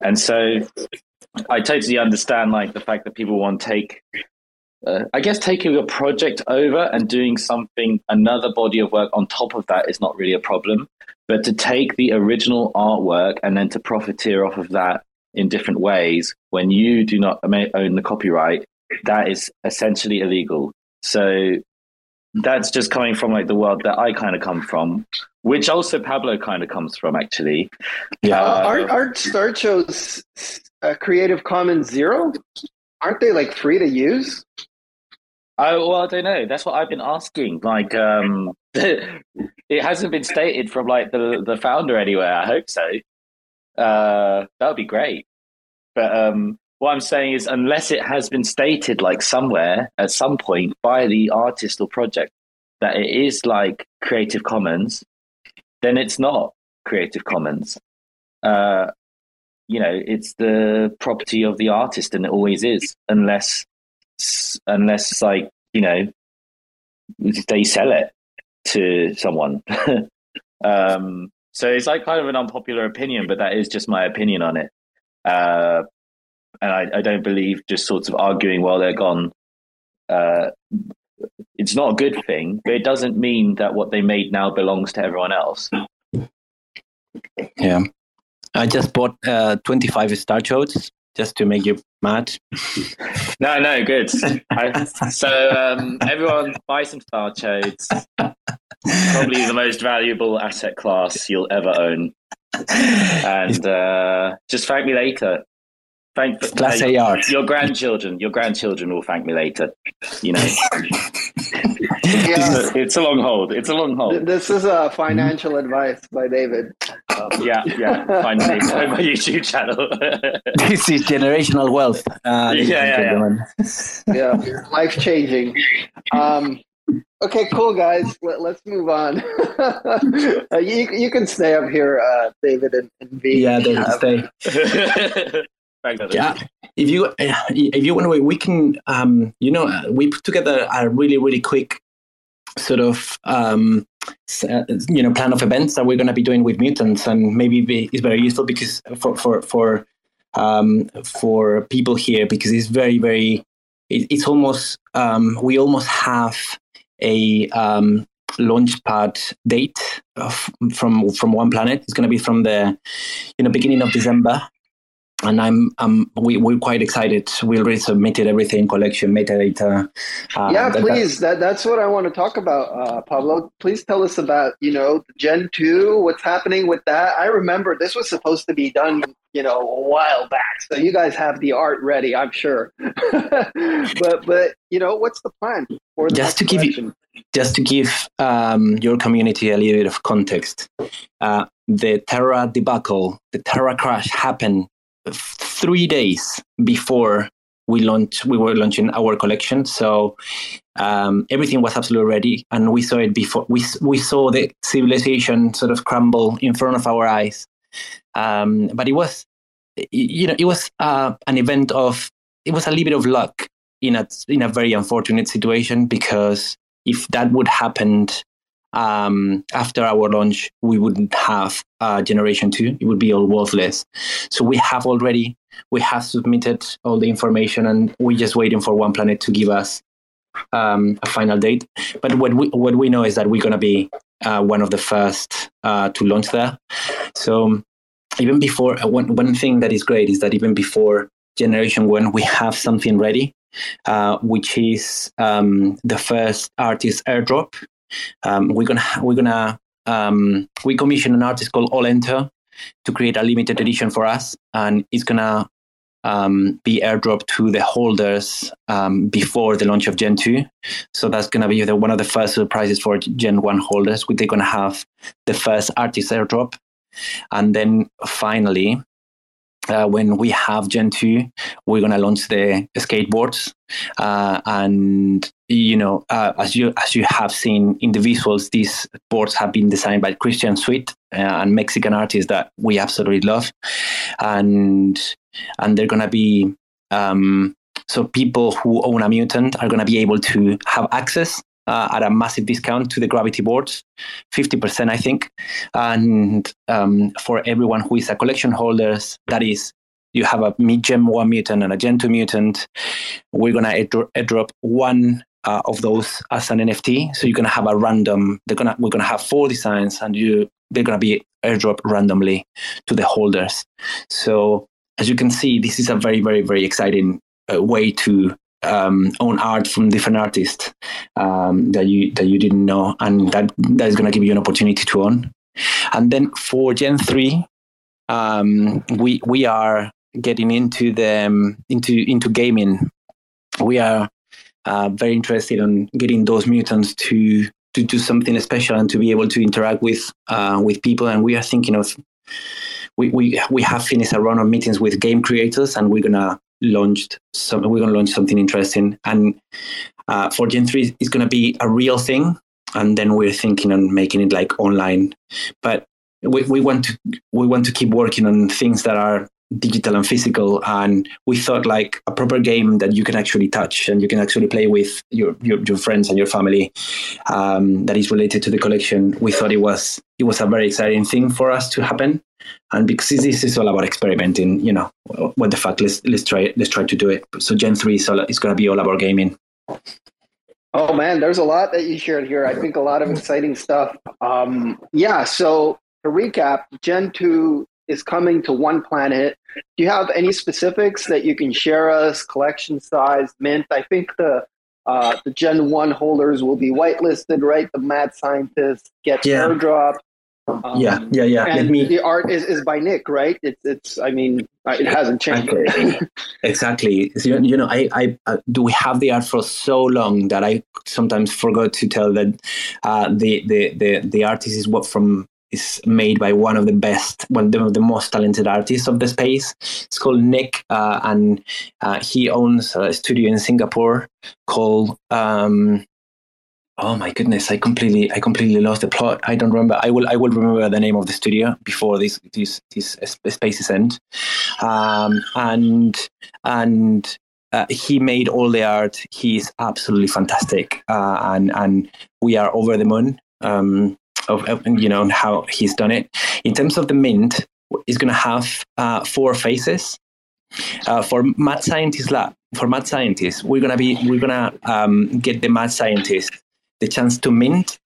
And so I totally understand like the fact that people want to take, uh, I guess taking a project over and doing something, another body of work on top of that is not really a problem. But to take the original artwork and then to profiteer off of that in different ways when you do not own the copyright, that is essentially illegal. So that's just coming from like the world that I kind of come from, which also Pablo kind of comes from actually. Yeah. Uh, Uh, aren't aren't Star Chodes uh, Creative Commons zero? Aren't they like free to use? Oh well, I don't know. That's what I've been asking. Like, um, *laughs* it hasn't been stated from like the the founder anywhere. I hope so. Uh, that would be great. But um, what I'm saying is, unless it has been stated like somewhere at some point by the artist or project that it is like Creative Commons, then it's not Creative Commons. Uh, you know, it's the property of the artist, and it always is, unless unless like you know they sell it to someone. *laughs* um, so it's like kind of an unpopular opinion, but that is just my opinion on it. Uh, and I, I don't believe just sort of arguing while they're gone. Uh, it's not a good thing, but it doesn't mean that what they made now belongs to everyone else. Yeah. I just bought uh, 25 star chodes just to make you mad. *laughs* no, no, good. I, so um, everyone buy some star chodes. Probably the most valuable asset class you'll ever own. And uh, just thank me later. Thank Class A art. Your grandchildren, your grandchildren will thank me later. You know, *laughs* Yeah. it's a long hold. It's a long hold. This is a financial advice by David. Um, Yeah, yeah. Find me on my YouTube channel. this is generational wealth. Uh, Yeah, yeah, yeah. *laughs* yeah, life changing. Um, okay, cool guys. Let, let's move on. *laughs* uh, you you can stay up here, uh, David and, and V. Yeah, they Uh, stay. Yeah, if you if you want to, we can. Um, you know, we put together a really really quick sort of um, uh, you know plan of events that we're going to be doing with mutants, and maybe be, it's very useful because for for for um, for people here because it's very very it, it's almost um, we almost have a um, launchpad date of, from from OnePlanet. It's going to be from the you know beginning of December and I'm um we we're quite excited. We already submitted everything, collection, metadata. Uh, yeah, that- please. That that's what I want to talk about, uh, Pablo. Please tell us about you know Gen two. What's happening with that? I remember this was supposed to be done, you know, a while back. So you guys have the art ready, I'm sure. *laughs* but but you know, what's the plan for the Just to give you- just to give um, your community a little bit of context, uh, the Terra debacle, the Terra crash happened three days before we launched. We were launching our collection, so um, everything was absolutely ready, and we saw it before. We we saw the civilization sort of crumble in front of our eyes. Um, but it was, you know, it was uh, an event of. It was a little bit of luck in a in a very unfortunate situation because if that would happen um, after our launch, we wouldn't have uh, Generation Two. It would be all worthless. So we have already we have submitted all the information, and we're just waiting for OnePlanet to give us um, a final date. But what we what we know is that we're gonna be uh, one of the first uh, to launch there. So even before uh, one one thing that is great is that even before Generation One, we have something ready uh, which is um, the first artist airdrop. Um, we're gonna we're gonna um, we commissioned an artist called All Enter to create a limited edition for us, and it's gonna um, be airdropped to the holders um, before the launch of Gen two. So that's gonna be the, one of the first surprises for Gen one holders. They're gonna have the first artist airdrop, and then finally. Uh, when we have Gen 2, we're going to launch the skateboards. Uh, and, you know, uh, as you as you have seen in the visuals, these boards have been designed by Christian Sweet uh, and Mexican artists that we absolutely love. And and they're going to be, um, so people who own a mutant are going to be able to have access uh, at a massive discount to the gravity boards, 50%, I think. And um, for everyone who is a collection holder, that is, you have a Gen 1 mutant and a Gen 2 mutant, we're going to airdrop one uh, of those as an NFT. So you're going to have a random, they're gonna, we're going to have four designs and you they're going to be airdropped randomly to the holders. So as you can see, this is a very, very, very exciting uh, way to um, own art from different artists um, that you that you didn't know, and that that is going to give you an opportunity to own. And then for Gen three, um, we we are getting into the um, into into gaming. We are uh, very interested in getting those mutants to to do something special and to be able to interact with uh, with people. And we are thinking of we, we we have finished a run of meetings with game creators, and we're gonna launch some. We're gonna launch something interesting. And uh, for Gen three, it's gonna be a real thing. And then we're thinking on making it like online, but we, we want to we want to keep working on things that are digital and physical and we thought like a proper game that you can actually touch and you can actually play with your your, your friends and your family um, that is related to the collection we thought it was it was a very exciting thing for us to happen and because this is all about experimenting you know what the fuck let's let's try let's try to do it so gen 3 is, all, going to be all about gaming Oh man, there's a lot that you shared here. I think a lot of exciting stuff. Um, yeah, so to recap, Gen 2 is coming to OnePlanet. Do you have any specifics that you can share us? Collection size, mint? I think the uh, the Gen 1 holders will be whitelisted, right? The mad scientist gets Yeah. airdrop. Um, yeah, yeah, yeah. And me the art is, is by Nick, right? It's, it's. I mean, uh, it hasn't changed. *laughs* exactly. So, you, you know, I, I uh, do we have the art for so long that I sometimes forgot to tell that uh, the, the the the artist is what from is made by one of the best, one of the most talented artists of the space. It's called Nick, uh, and uh, he owns a studio in Singapore called. Um, oh my goodness! I completely, I completely lost the plot. I don't remember. I will, I will remember the name of the studio before this, this, this spaces end. Um, and and uh, he made all the art. He's absolutely fantastic, uh, and and we are over the moon. Um, of, you know how he's done it. In terms of the mint, is going to have uh, four phases. Uh, for mad scientist lab, for mad scientists, we're gonna be we're gonna um, get the mad scientist the chance to mint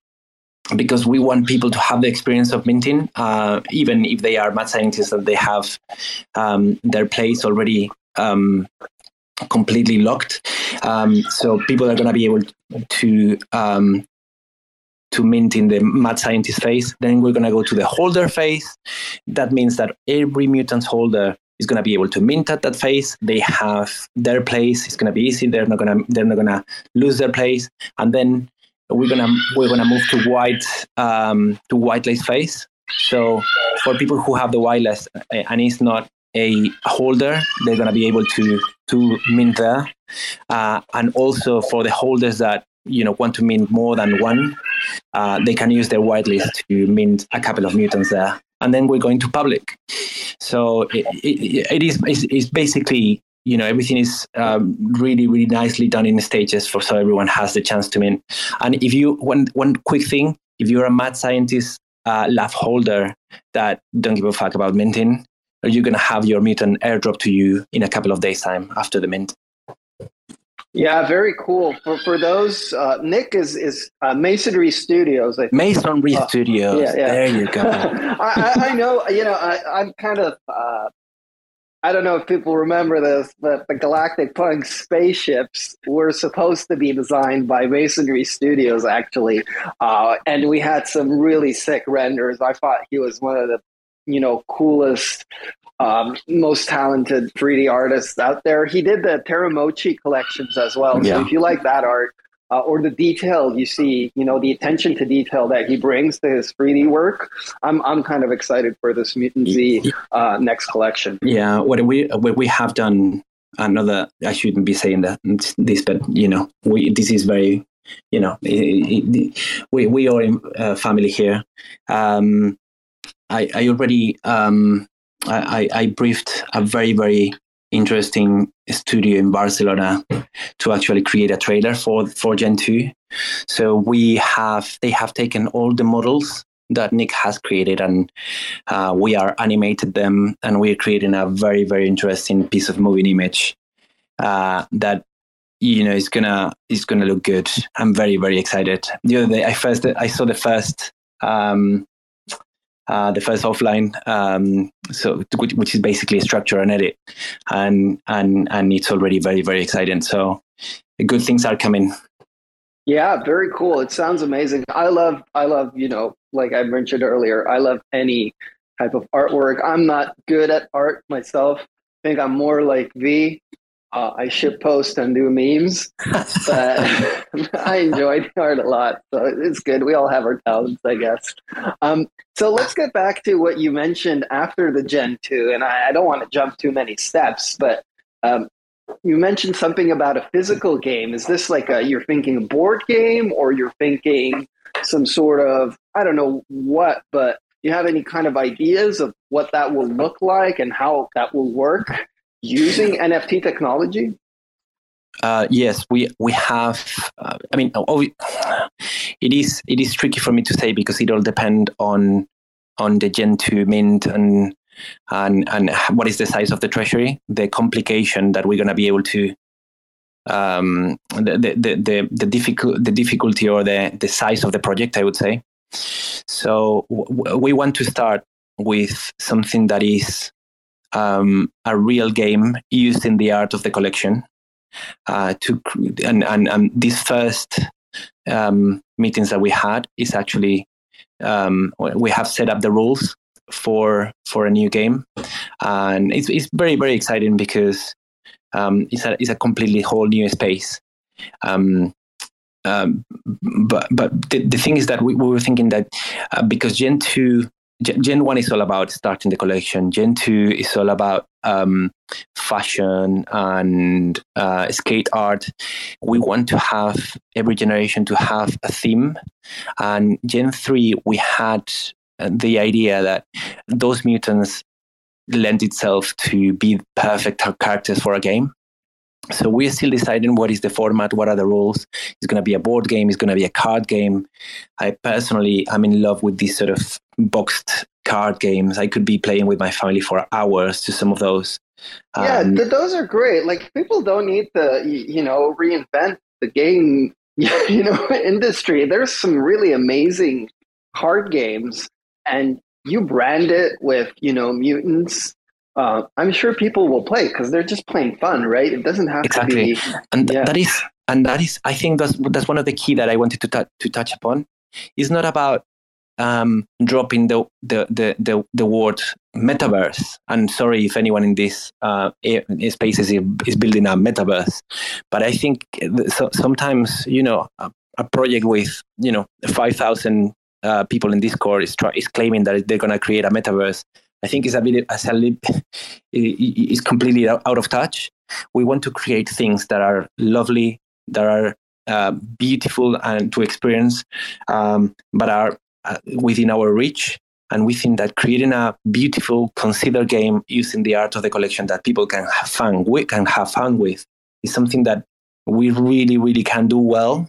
because we want people to have the experience of minting, uh, even if they are mad scientists and they have um, their place already um, completely locked. Um, so people are going to be able to um, to mint in the mad scientist phase. Then we're going to go to the holder phase. That means that every mutants holder is going to be able to mint at that phase. They have their place. It's going to be easy. They're not going to they're not going to lose their place. And then we're gonna we're gonna move to white um, to whitelist phase. So for people who have the whitelist and it's not a holder, they're gonna be able to to mint there. Uh, and also for the holders that you know want to mint more than one, uh, they can use their whitelist to mint a couple of mutants there. And then we're going to public. So it, it, it is it's, it's basically you know everything is um, really really nicely done in stages for so everyone has the chance to mint and if you one one quick thing if you're a mad scientist uh, holder that don't give a fuck about minting are you're going to have your mutant airdrop to you in a couple of days time after the mint Yeah, very cool. For for those, uh, Nick is is uh, Masonry Studios. I think. masonry Uh, studios yeah, yeah. there you go *laughs* I, I, know. You know, I, I'm kind of. Uh, I don't know if people remember this, but the Galactic Punk spaceships were supposed to be designed by Masonry Studios, actually, uh, and we had some really sick renders. I thought he was one of the, you know, coolest, um, most talented 3D artists out there. He did the Terramochi collections as well. Yeah. So if you like that art, uh, or the detail you see, you know, the attention to detail that he brings to his 3D work, I'm I'm kind of excited for this MutantZ uh, next collection. Yeah, what we what we have done another. I shouldn't be saying that this, but you know, we this is very, you know, it, it, we we are in uh, family here. Um, I I already um, I I briefed a very very interesting studio in Barcelona to actually create a trailer for for Gen two. So we have they have taken all the models that Nick has created and uh, we are animated them and we're creating a very very interesting piece of moving image uh, that you know is gonna is gonna look good i'm very very excited the other day i first i saw the first um uh, the first offline um so which, which is basically a structure and edit and and and it's already very very exciting so good things are coming Yeah, very cool. It sounds amazing. I love, I love, you know, like I mentioned earlier, I love any type of artwork. I'm not good at art myself. I think I'm more like V. Uh, I ship post and do memes, but *laughs* I enjoy the art a lot. So it's good. We all have our talents, I guess. Um, so let's get back to what you mentioned after the Gen 2. And I, I don't want to jump too many steps, but um, you mentioned something about a physical game. Is this like a you're thinking a board game or you're thinking some sort of I don't know what, but you have any kind of ideas of what that will look like and how that will work using NFT technology? Uh, yes, we we have. Uh, I mean, oh, it is it is tricky for me to say because it all depend on on the Gen two mint and and and what is the size of the treasury, the complication that we're going to be able to, um, the the the the, the difficult the difficulty or the the size of the project, I would say. So w- we want to start with something that is um, a real game used in the art of the collection. Uh, to and, and, and this first um, meetings that we had is actually um, we have set up the rules for for a new game, and it's it's very very exciting because um, it's a it's a completely whole new space. Um, um, but but the, the thing is that we, we were thinking that uh, because Gen two Gen 1 is all about starting the collection. Gen 2 is all about um, fashion and uh, skate art. We want to have every generation to have a theme. And Gen 3, we had uh, the idea that those mutants lend itself to be perfect characters for a game. So we're still deciding what is the format, what are the rules. It's going to be a board game, it's going to be a card game. I personally I'm in love with these sort of boxed card games. I could be playing with my family for hours to some of those. Yeah, um, th- those are great. Like people don't need to, you know, reinvent the game, *laughs* you know, *laughs* industry. There's some really amazing card games, and you brand it with, you know, mutants uh, I'm sure people will play because they're just playing fun, right? It doesn't have exactly. to be. And yeah. that is, and that is, I think that's that's one of the key that I wanted to t- to touch upon. It's not about um, dropping the, the the the the word metaverse. And sorry if anyone in this uh, space is, is building a metaverse, but I think so, sometimes you know a, a project with you know five thousand uh, people in Discord is, try, is claiming that they're going to create a metaverse I think is a bit as a is completely out of touch. We want to create things that are lovely, that are uh, beautiful and to experience, um, but are uh, within our reach. And we think that creating a beautiful, considered game using the art of the collection that people can have fun with, can have fun with, is something that we really, really can do well.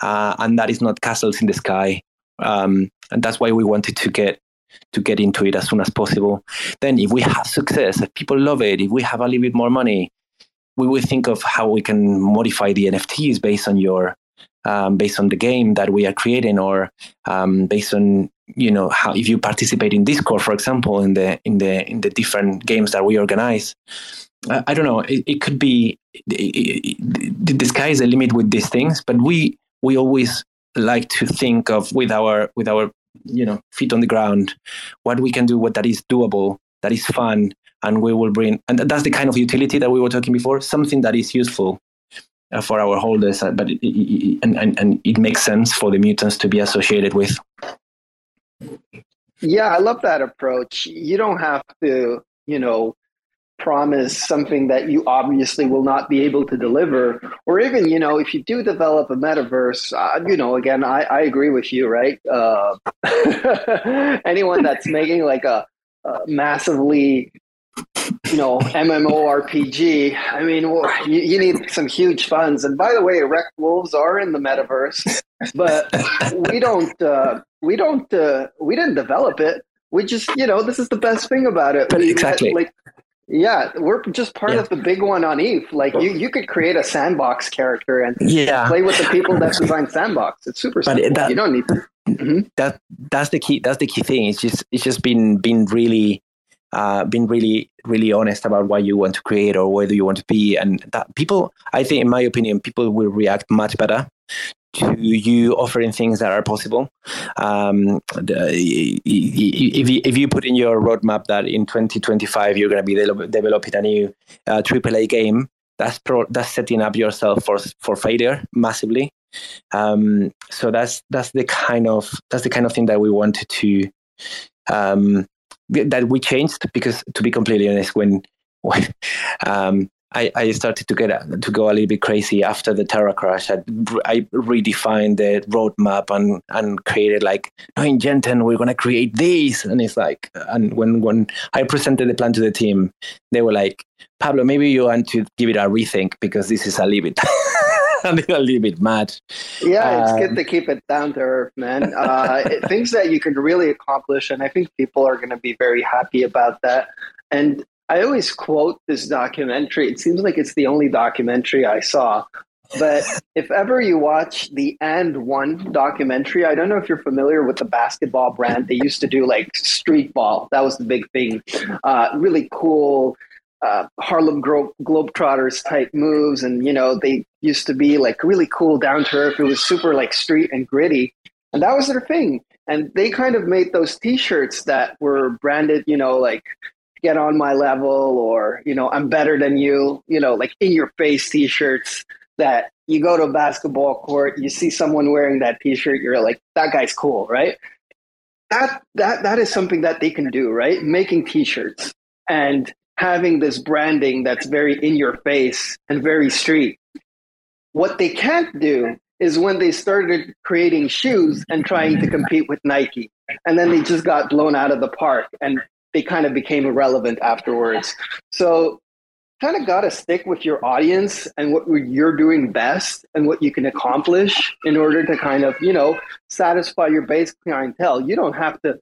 Uh, and that is not castles in the sky. Um, and that's why we wanted to get to get into it as soon as possible. Then, if we have success, if people love it, if we have a little bit more money, we will think of how we can modify the NFTs based on your um, based on the game that we are creating, or um, based on you know how if you participate in Discord, for example, in the in the in the different games that we organize. I, I don't know. It, it could be it, it, the sky is the limit with these things, but we we always like to think of with our with our you know feet on the ground what we can do what that is doable that is fun and we will bring and that's the kind of utility that we were talking before something that is useful uh, for our holders uh, but it, and, and, and it makes sense for the mutants to be associated with. Yeah i love that approach. You don't have to you know promise something that you obviously will not be able to deliver. Or even you know if you do develop a metaverse uh, you know again I, I agree with you right? Uh, *laughs* anyone that's making like a, a, massively you know mmorpg i mean you, you need some huge funds. And by the way Rekt Wolves are in the metaverse but we don't uh, we don't uh, we didn't develop it. We just you know this is the best thing about it. Exactly. like yeah, we're just part yeah. of the big one on ETH. Like you, you could create a sandbox character and yeah. play with the people that design sandbox. It's super simple. That, you don't need to. Mm-hmm. That that's the key. That's the key thing. It's just it's just been been really uh, been really really honest about what you want to create or where do you want to be, and that people. I think, in my opinion, people will react much better to you offering things that are possible. Um, the, if, you, if you put in your roadmap that in 2025 you're going to be de- developing a new uh, AAA game, that's pro- that's setting up yourself for for failure massively. Um, so that's that's the kind of that's the kind of thing that we wanted to um, that we changed because to be completely honest, when, *laughs* when um, I, I started to get to go a little bit crazy after the Terra crash. I, I redefined the roadmap and and created like, no, in Genten we're gonna create this, and it's like, and when when I presented the plan to the team, they were like, Pablo, maybe you want to give it a rethink because this is a little bit. *laughs* a little bit mad. Yeah, it's um, good to keep it down to earth, man. Uh, things that you can really accomplish, and I think people are going to be very happy about that. And I always quote this documentary. It seems like it's the only documentary I saw but *laughs* if ever you watch the AND1 documentary, I don't know if you're familiar with the basketball brand. They used to do like street ball. That was the big thing. Uh, really cool uh, Harlem Glo- Globetrotters type moves. And, you know, they used to be like really cool down to earth. It was super like street and gritty. And that was their thing. And they kind of made those t shirts that were branded, you know, like get on my level or, you know, I'm better than you, you know, like in your face t shirts that you go to a basketball court, you see someone wearing that t-shirt, you're like, that guy's cool, right? That that that is something that they can do, right? Making t-shirts and having this branding that's very in your face and very street. What they can't do is when they started creating shoes and trying to compete with Nike. And then they just got blown out of the park and they kind of became irrelevant afterwards. So kind of got to stick with your audience and what you're doing best and what you can accomplish in order to kind of, you know, satisfy your base clientele. You don't have to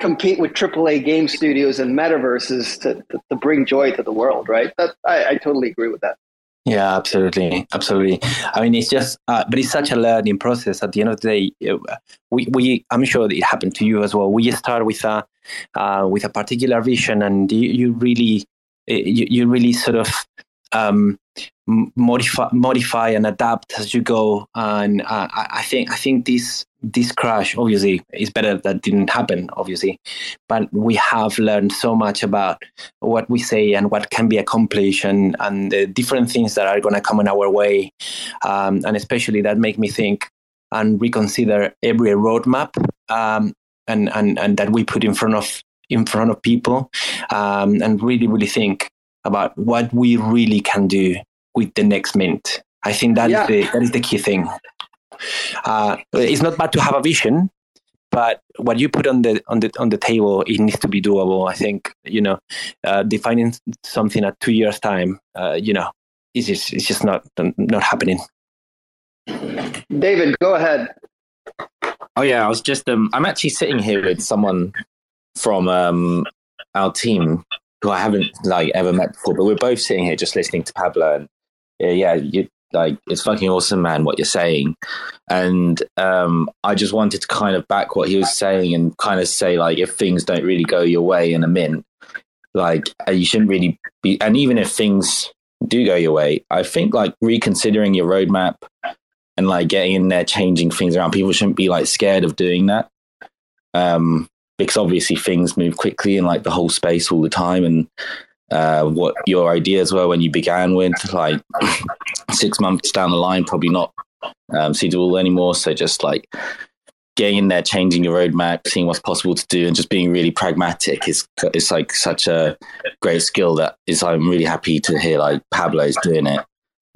compete with AAA game studios and metaverses to, to, to bring joy to the world, right? That I, I, totally agree with that. Yeah, absolutely, absolutely. I mean, it's just, uh, but it's such a learning process. At the end of the day, we, we, I'm sure it happened to you as well. We start with a, uh, with a particular vision, and you, you really you, you really sort of um, modify modify and adapt as you go. And uh, I think I think this this crash obviously is better that didn't happen obviously but we have learned so much about what we say and what can be accomplished and and the different things that are going to come in our way um, and especially that make me think and reconsider every roadmap um, and, and and that we put in front of in front of people um, and really, really think about what we really can do with the next mint. I think that yeah. is the that is the key thing. Uh, it's not bad to have a vision, but what you put on the on the on the table, it needs to be doable. I think you know, uh, defining something at two years time, uh, you know, it's just it's just not not happening. David, go ahead. Oh yeah, I was just um, I'm actually sitting here with someone from um, our team who I haven't like ever met before, but we're both sitting here just listening to Pablo, and yeah, yeah you like it's fucking awesome, man, what you're saying. And um, I just wanted to kind of back what he was saying and kind of say like, if things don't really go your way in a mint, like uh, you shouldn't really be. And even if things do go your way, I think like reconsidering your roadmap and like getting in there, changing things around. People shouldn't be like scared of doing that. Um, because obviously things move quickly in like the whole space all the time and uh, what your ideas were when you began with like *laughs* six months down the line probably not um, suitable anymore. So just like getting in there changing your roadmap seeing what's possible to do and just being really pragmatic is is like such a great skill that is i'm really happy to hear like pablo's doing it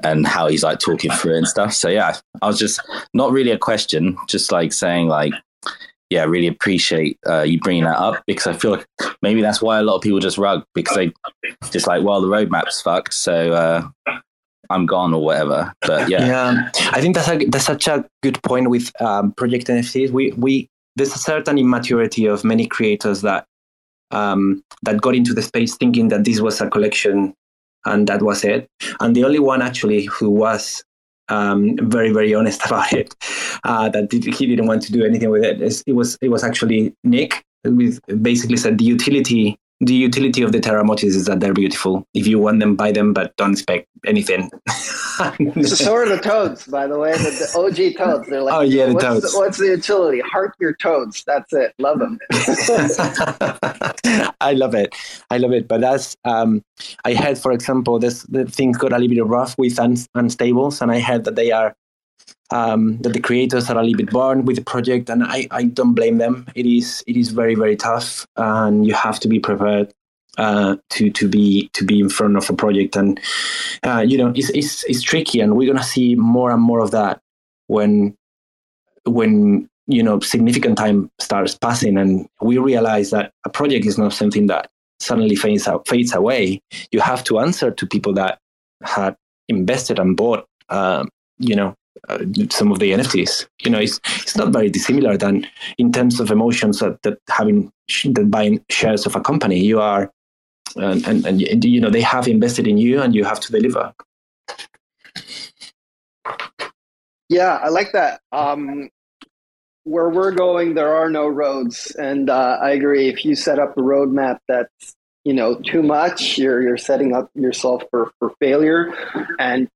and how he's like talking through and stuff. So yeah i was just not really a question just like saying like yeah, really appreciate uh, you bringing that up because I feel like maybe that's why a lot of people just rug because they just like, well, the roadmap's fucked, so uh, I'm gone or whatever. But yeah, yeah, I think that's a that's such a good point with um, project NFTs. We we there's a certain immaturity of many creators that um, that got into the space thinking that this was a collection and that was it. And the only one actually who was um, very very honest *laughs* about it uh, that he didn't want to do anything with it. It was it was actually Nick with basically said the utility the utility of the Terra motifs is that they're beautiful. If you want them, buy them, but don't expect anything. *laughs* so are the toads, by the way. The, the OG toads. They're like, oh yeah, the what's toads. The, what's the utility? Heart your toads. That's it. Love them. *laughs* *laughs* I love it. I love it. But that's um, I heard, for example, this the things got a little bit rough with un- unstables, and I heard that they are um, that the creators are a little bit burned with the project, and I, I don't blame them. It is it is very very tough, and you have to be prepared uh, to to be to be in front of a project, and uh, you know it's, it's it's tricky, and we're gonna see more and more of that when when you know significant time starts passing, and we realize that a project is not something that suddenly fades out fades away. You have to answer to people that had invested and bought. Um, you know uh, some of the NFTs. You know, it's it's not very dissimilar than in terms of emotions that, that having that buying shares of a company. You are, and, and and you know they have invested in you, and you have to deliver. Yeah, I like that. Um, where we're going, there are no roads, and uh, I agree. If you set up a roadmap that's you know too much, you're you're setting up yourself for for failure, and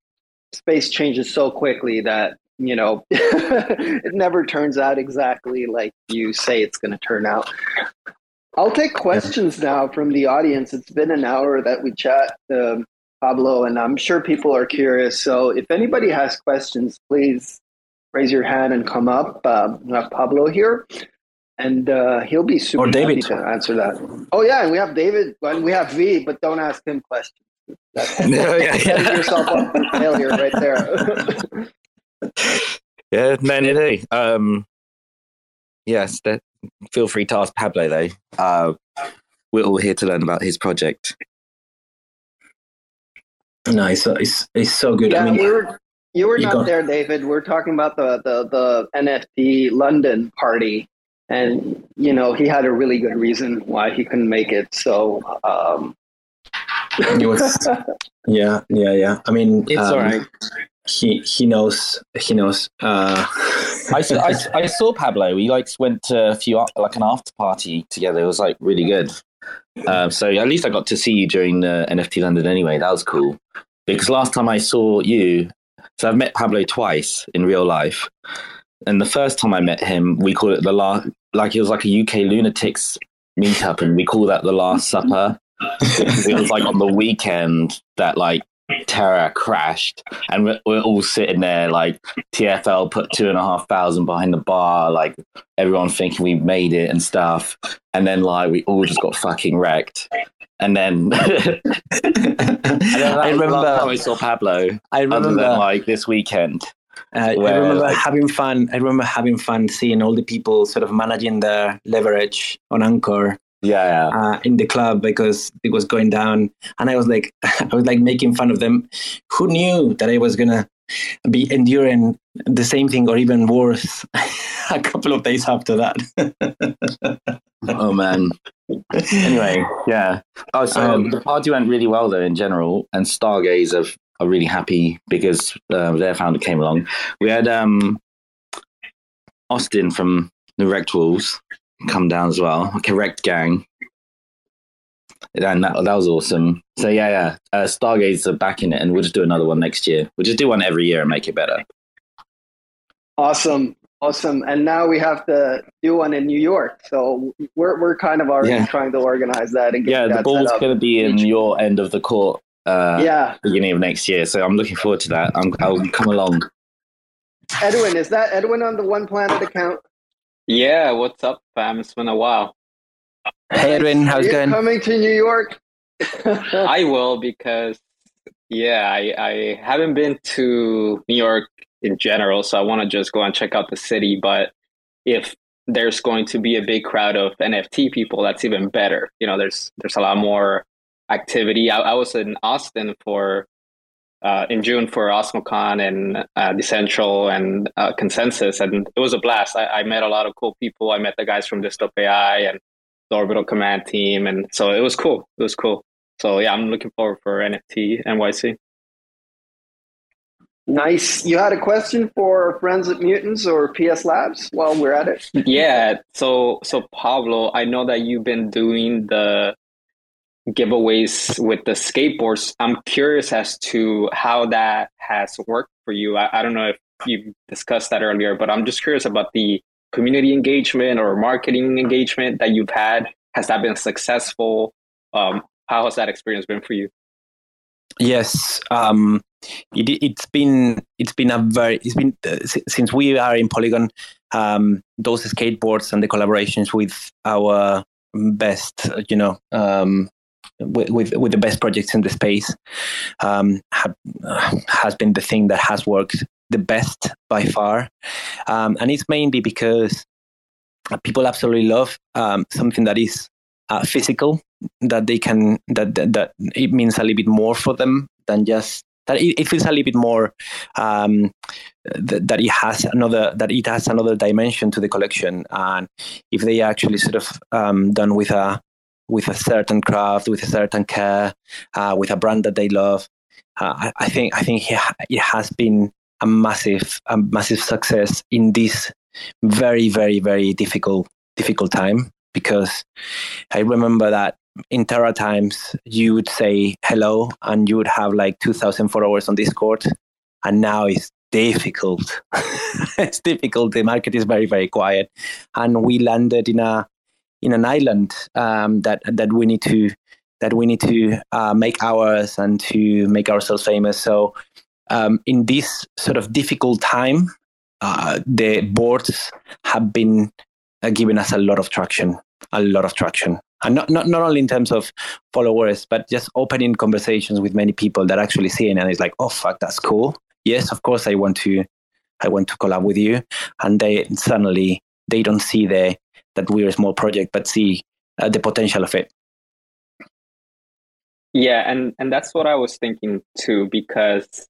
space changes so quickly that you know *laughs* it never turns out exactly like you say it's going to turn out. I'll take questions now from the audience. It's been an hour that we chat. Um, Pablo, and I'm sure people are curious. So if anybody has questions, please raise your hand and come up. Uh, we have Pablo here, and uh, he'll be super Or David. happy to answer that. Oh yeah, and we have David, and we have V, but don't ask him questions. That's *laughs* No, yeah, setting yeah. yourself up for failure right there. *laughs* Yeah, no, no, no. Um, yes, that, feel free to ask Pablo though. Uh, we're all here to learn about his project. No, it's, it's, it's so good. yeah, I mean, we were, you were You not go. there, David. We're talking about the, the the NFT London party, and you know he had a really good reason why he couldn't make it. So. Um, it was, yeah, yeah, yeah. I mean, It's um, all right. He he knows he knows. Uh, I, s- I I saw Pablo. We like went to a few like an after party together. It was like really good. Um, so at least I got to see you during the NFT London anyway. That was cool. Because last time I saw you, so I've met Pablo twice in real life, and the first time I met him, we called it the last. Like it was like a UK lunatics meetup, and we call that the Last Supper. It was like on the weekend that like Terra crashed, and we're, we're all sitting there like TFL put two and a half thousand behind the bar, like everyone thinking we made it and stuff, and then like we all just got fucking wrecked. And then, *laughs* and then I was the last time remember. I saw Pablo. I remember. than like this weekend, Uh, I remember like- having fun. I remember having fun seeing all the people sort of managing their leverage on Anchor yeah, yeah. uh, in the club because it was going down, and I was like, *laughs* I was like making fun of them. Who knew that I was gonna be enduring the same thing or even worse *laughs* a couple of days after that? *laughs* Oh man. anyway, yeah. Oh, so Um, the party went really well though in general, and Stargaze are, are really happy because uh, their founder came along. We had um, Austin from the Rekt Wolves come down as well, correct gang. And that, that was awesome. So yeah, yeah. Uh, Stargaze are back in it, and we'll just do another one next year. We'll just do one every year and make it better. Awesome, awesome. And now we have to do one in New York. So we're we're kind of already Yeah. trying to organize that and get Yeah, the that ball's going to be in your end of the court. Uh, Yeah, beginning of next year. So I'm looking forward to that. I'm, I'll come along. Edwin, is that Edwin on the OnePlanet account? Yeah, what's up, fam? It's been a while. hey Edwin, how's it going? coming to New York? I *laughs* will because, yeah, I, I haven't been to New York in general, so I want to just go and check out the city. But if there's going to be a big crowd of NFT people, that's even better. You know, there's there's a lot more activity. I, I was in Austin for uh, in June for OsmoCon and uh, Decentral and uh, Consensus, and it was a blast. I, I met a lot of cool people. I met the guys from Dystopai and the Orbital Command team, and so it was cool. It was cool. So yeah, I'm looking forward for NFT NYC. nice. You had a question for Friends at MutantZ or PS Labs while we're at it? *laughs* yeah. So so Pablo, I know that you've been doing the giveaways with the skateboards. I'm curious as to how that has worked for you. I, I don't know if you discussed that earlier, but I'm just curious about the community engagement or marketing engagement that you've had. Has that been successful? Um, how has that experience been for you? Yes, um, it, it's been it's been a very it's been uh, si- since we are in Polygon. Um, those skateboards and the collaborations with our best, you know, um, with, with the best projects in the space, um, have, uh, has been the thing that has worked the best by far, um, and it's mainly because people absolutely love um, something that is uh, physical that they can that, that that it means a little bit more for them than just that it, it feels a little bit more um, that, that it has another that it has another dimension to the collection. And if they actually sort of um, done with a with a certain craft with a certain care uh, with a brand that they love uh, I, think I think it, it has been a massive, a massive success in this very, very, very difficult, difficult time. Because I remember that in Terra times, you would say hello and you would have like 2,000 followers on Discord. And now it's difficult. *laughs* it's difficult. The market is very, very quiet. And we landed in a, in an island um, that, that we need to, that we need to uh, make ours and to make ourselves famous. So um, in this sort of difficult time, uh, the boards have been uh, giving us a lot of traction, a lot of traction. And not, not, not only in terms of followers, but just opening conversations with many people that actually see it and it's like, oh, fuck, that's cool. Yes, of course, I want to, I want to collab with you. And they suddenly, they don't see the, that we're a small project, but see uh, the potential of it. Yeah, and and that's what I was thinking too, because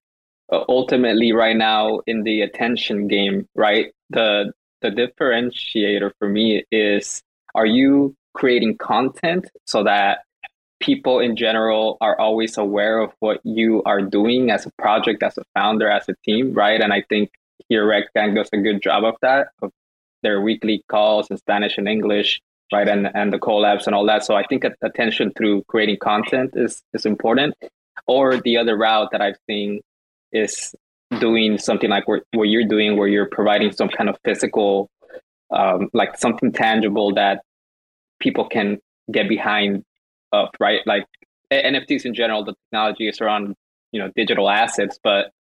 uh, ultimately, right now in the attention game, right, the the differentiator for me is: are you creating content so that people in general are always aware of what you are doing as a project, as a founder, as a team, right? And I think here Rekt Gang does a good job of that, of their weekly calls in Spanish and English, right? And and the collabs and all that. So I think attention through creating content is is important. Or the other route that I've seen is doing something like what, what you're doing, where you're providing some kind of physical, um, like something tangible that people can get behind of, right? Like NFTs in general, the technology is around, you know, digital assets, but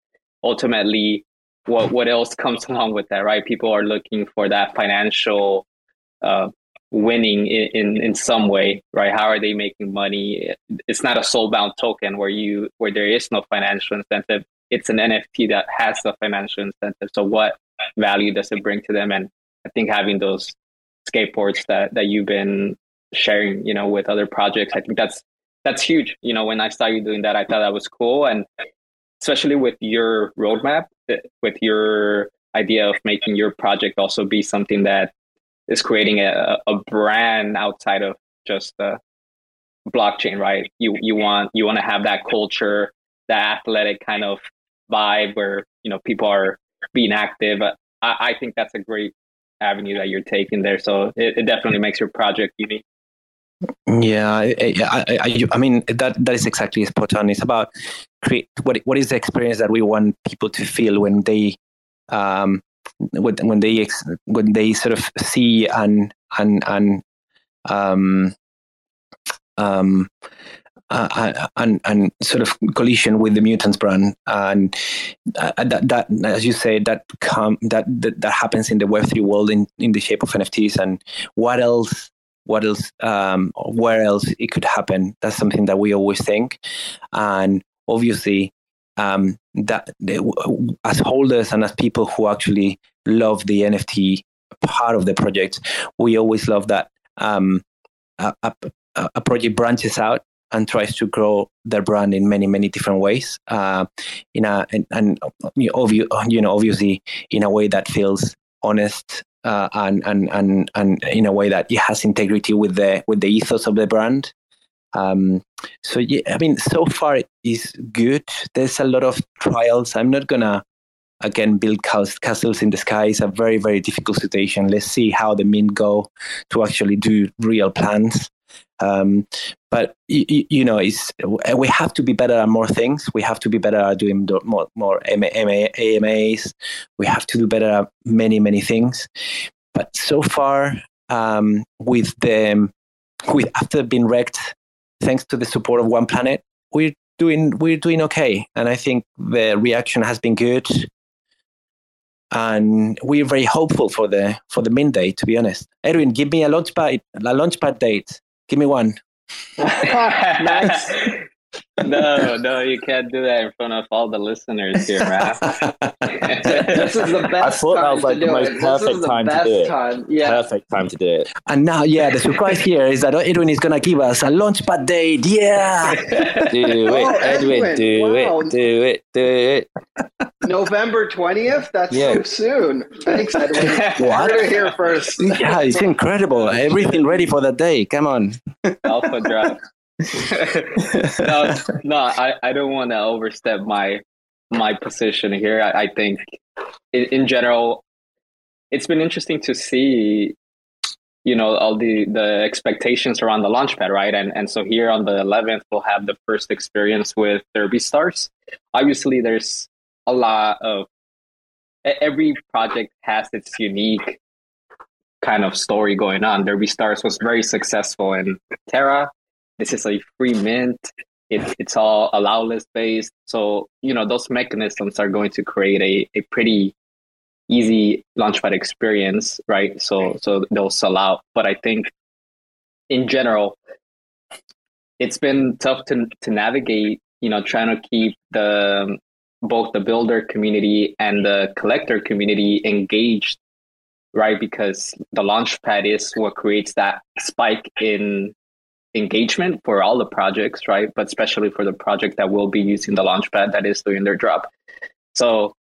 ultimately what, what else comes *laughs* along with that, right? People are looking for that financial uh, winning in, in, in some way, right? How are they making money? It's not a soulbound token where you where there is no financial incentive. It's an NFT that has a financial incentive. So what value does it bring to them? And I think having those skateboards that that you've been sharing, you know, with other projects, I think that's that's huge. You know, when I saw you doing that, I thought that was cool, and especially with your roadmap, eh, with your idea of making your project also be something that is creating a, a brand outside of just the blockchain, right? You you want you want to have that culture, that athletic kind of vibe where you know people are being active. I, I think that's a great avenue that you're taking there. So it, it definitely makes your project unique. Yeah, I, I, I, I, mean that that is exactly spot on. It's about create what what is the experience that we want people to feel when they um, when, when they when they sort of see and and and um, um, uh, uh, and and sort of collision with the mutants brand and uh, that that as you say that come that, that that happens in the web 3 world in in the shape of nfts and what else what else um, where else it could happen that's something that we always think and obviously um, that as holders and as people who actually love the NFT part of the project, we always love that um, a, a, a, project branches out and tries to grow their brand in many many different ways. Uh, in a and, and you know obviously in a way that feels honest uh, and and and and in a way that it has integrity with the with the ethos of the brand. Um, so yeah, I mean, so far it is good. There's a lot of trials. I'm not gonna again build castles in the sky. It's a very very difficult situation. Let's see how the mint go to actually do real plans. Um, but you, you, know, we have to be better at more things. We have to be better at doing more more AMAs. We have to do better at many many things. But so far, um, with the with after being wrecked thanks to the support of OnePlanet, we're doing we're doing okay, and I think the reaction has been good, and we're very hopeful for the for the mint day. To be honest, Edwin, give me a launchpad a launchpad date. Give me one. *laughs* *laughs* nice no, no, you can't do that in front of all the listeners here, man. *laughs* this is the best. I thought that was like the most it. perfect time to do it. Time. Yeah. Perfect time to do it. And now, yeah, the surprise here is that Edwin is gonna give us a launchpad date. Yeah, *laughs* do it, oh, Edwin. Edwin. Do wow. it. Do it. Do it. November twentieth. That's yeah. so soon. Thanks, Edwin. *laughs* what? Heard here first. Yeah, it's incredible. Everything ready for that day. Come on. Alpha drop. No, no, I, I don't want to overstep my my position here. I, I think, in, in, general, it's been interesting to see, you know, all the the expectations around the launchpad, right? And and so here on the 11th, we'll have the first experience with Derby Stars. Obviously, there's a lot of every project has its unique kind of story going on. Derby Stars was very successful in Terra. This is a free mint. It, it's all allow list based. So, you know, those mechanisms are going to create a, a pretty easy launchpad experience, right? So so they'll sell out. But I think in general, it's been tough to to navigate, you know, trying to keep the both the builder community and the collector community engaged right because the launchpad is what creates that spike in engagement for all the projects right but especially for the project that will be using the launchpad that is doing their drop so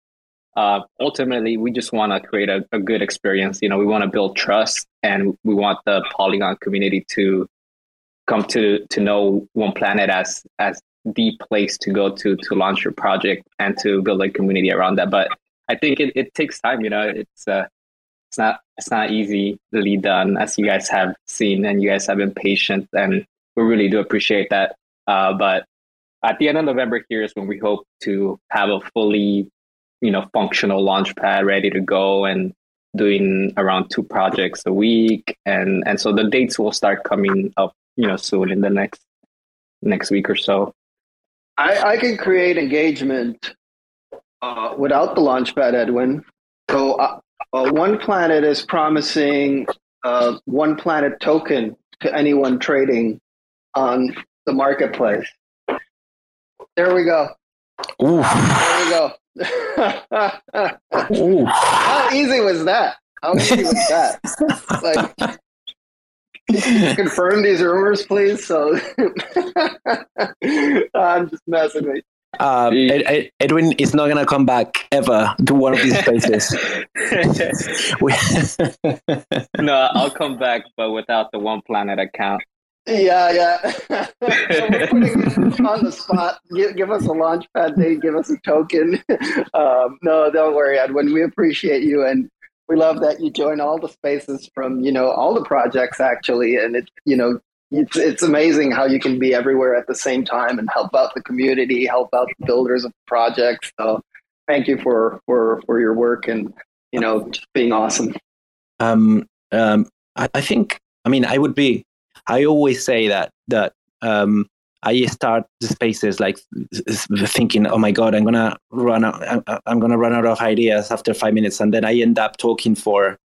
uh, ultimately we just want to create a, a good experience you know we want to build trust and we want the polygon community to come to to know OnePlanet as as the place to go to to launch your project and to build a community around that. But I think it, it takes time. You know, it's uh, it's not it's not easily done as you guys have seen, and you guys have been patient, and we really do appreciate that. Uh, but at the end of November here is when we hope to have a fully, you know, functional launch pad ready to go and doing around two projects a week, and and so the dates will start coming up, you know, soon in the next next week or so. I, I can create engagement uh, without the launchpad, Edwin. So uh, uh, OnePlanet is promising uh, OnePlanet token to anyone trading on the marketplace. There we go. Ooh. There we go. *laughs* How easy was that? How easy was that? *laughs* like confirm these rumors, please? So *laughs* I'm just messing with you. Um, Ed, Ed, Edwin is not going to come back ever to one of these places. *laughs* no, I'll come back, but without the OnePlanet account. Yeah, yeah. *laughs* on the spot. Give, give, us a launch pad date. Give us a token. *laughs* Um, no, don't worry, Edwin. We appreciate you, and we love that you join all the spaces from you know all the projects actually and it you know it's, it's amazing how you can be everywhere at the same time and help out the community help out the builders of projects so thank you for for for your work and you know being awesome um um I, I think i mean i would be i always say that that um I start the spaces like thinking, "Oh my god, I'm gonna run out. I'm gonna run out of ideas after five minutes," and then I end up talking for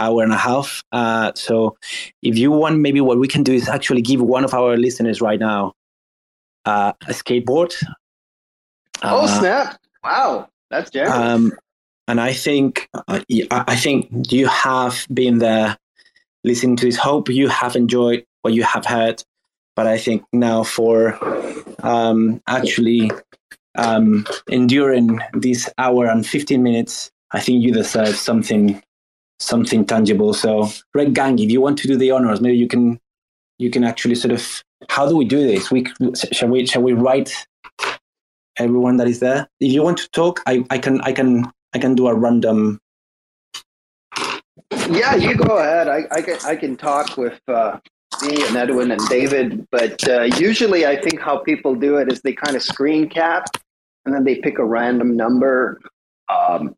hour and a half. Uh, so, if you want, maybe what we can do is actually give one of our listeners right now uh, a skateboard. Oh uh, snap! Wow, that's generous. Um, and I think uh, I think you have been there, listening to this. Hope you have enjoyed what you have heard but I think now for um, actually um, enduring this hour and 15 minutes, I think you deserve something something tangible. So, Rekt Gang, if you want to do the honors, maybe you can you can actually sort of how do we do this? We shall we shall we write everyone that is there? If you want to talk, I, I can I can I can do a random. Yeah, you go ahead. I, I can I can talk with uh, me and Edwin and David. But uh, usually, I think how people do it is they kind of screen cap and then they pick a random number um,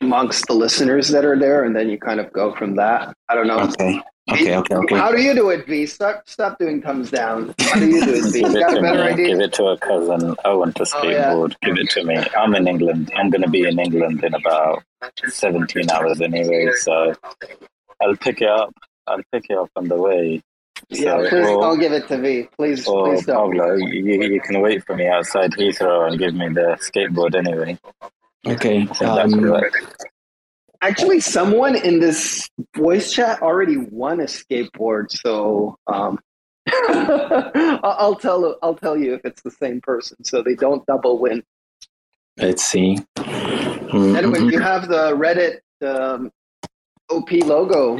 amongst the listeners that are there, and then you kind of go from that. I don't know. Okay. Okay, okay, okay. How do you do it, V? Stop, stop doing thumbs down. How do you do it, V? Got a better me. idea? Give it to a cousin. I want a skateboard. Oh, yeah. Give it to me. I'm in England. I'm going to be in England in about 17 hours anyway, so I'll pick it up I'll pick you up on the way. Yeah, please or, don't give it to me. Please, please don't. Pablo, you, you can wait for me outside Heathrow and give me the skateboard anyway. Okay. Um, actually, someone in this voice chat already won a skateboard, so um, *laughs* I'll tell I'll tell you if it's the same person, so they don't double win. Let's see. Mm-hmm. Anyway, you have the Reddit um, OP logo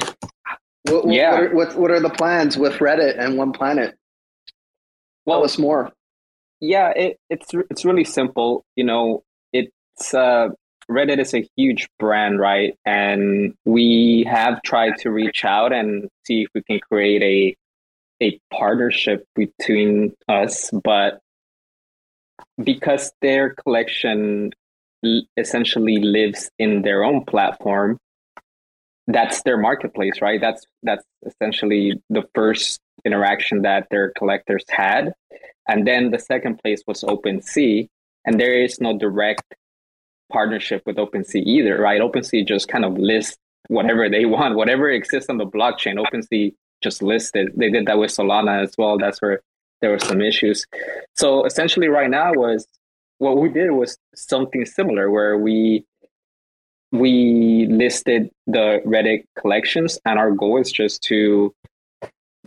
what, yeah. What are, what, what are the plans with Reddit and OnePlanet? Well, Tell us more. Yeah, it, it's it's really simple. You know, it's uh, Reddit is a huge brand, right? And we have tried to reach out and see if we can create a a partnership between us, but because their collection essentially lives in their own platform, that's their marketplace, right? That's that's essentially the first interaction that their collectors had. And then the second place was OpenSea, and there is no direct partnership with OpenSea either, right? OpenSea just kind of lists whatever they *laughs* want, whatever exists on the blockchain. OpenSea just listed. They did that with Solana as well. That's where there were some issues. So essentially, right now was what we did was something similar, where we we listed the Reddit collections, and our goal is just to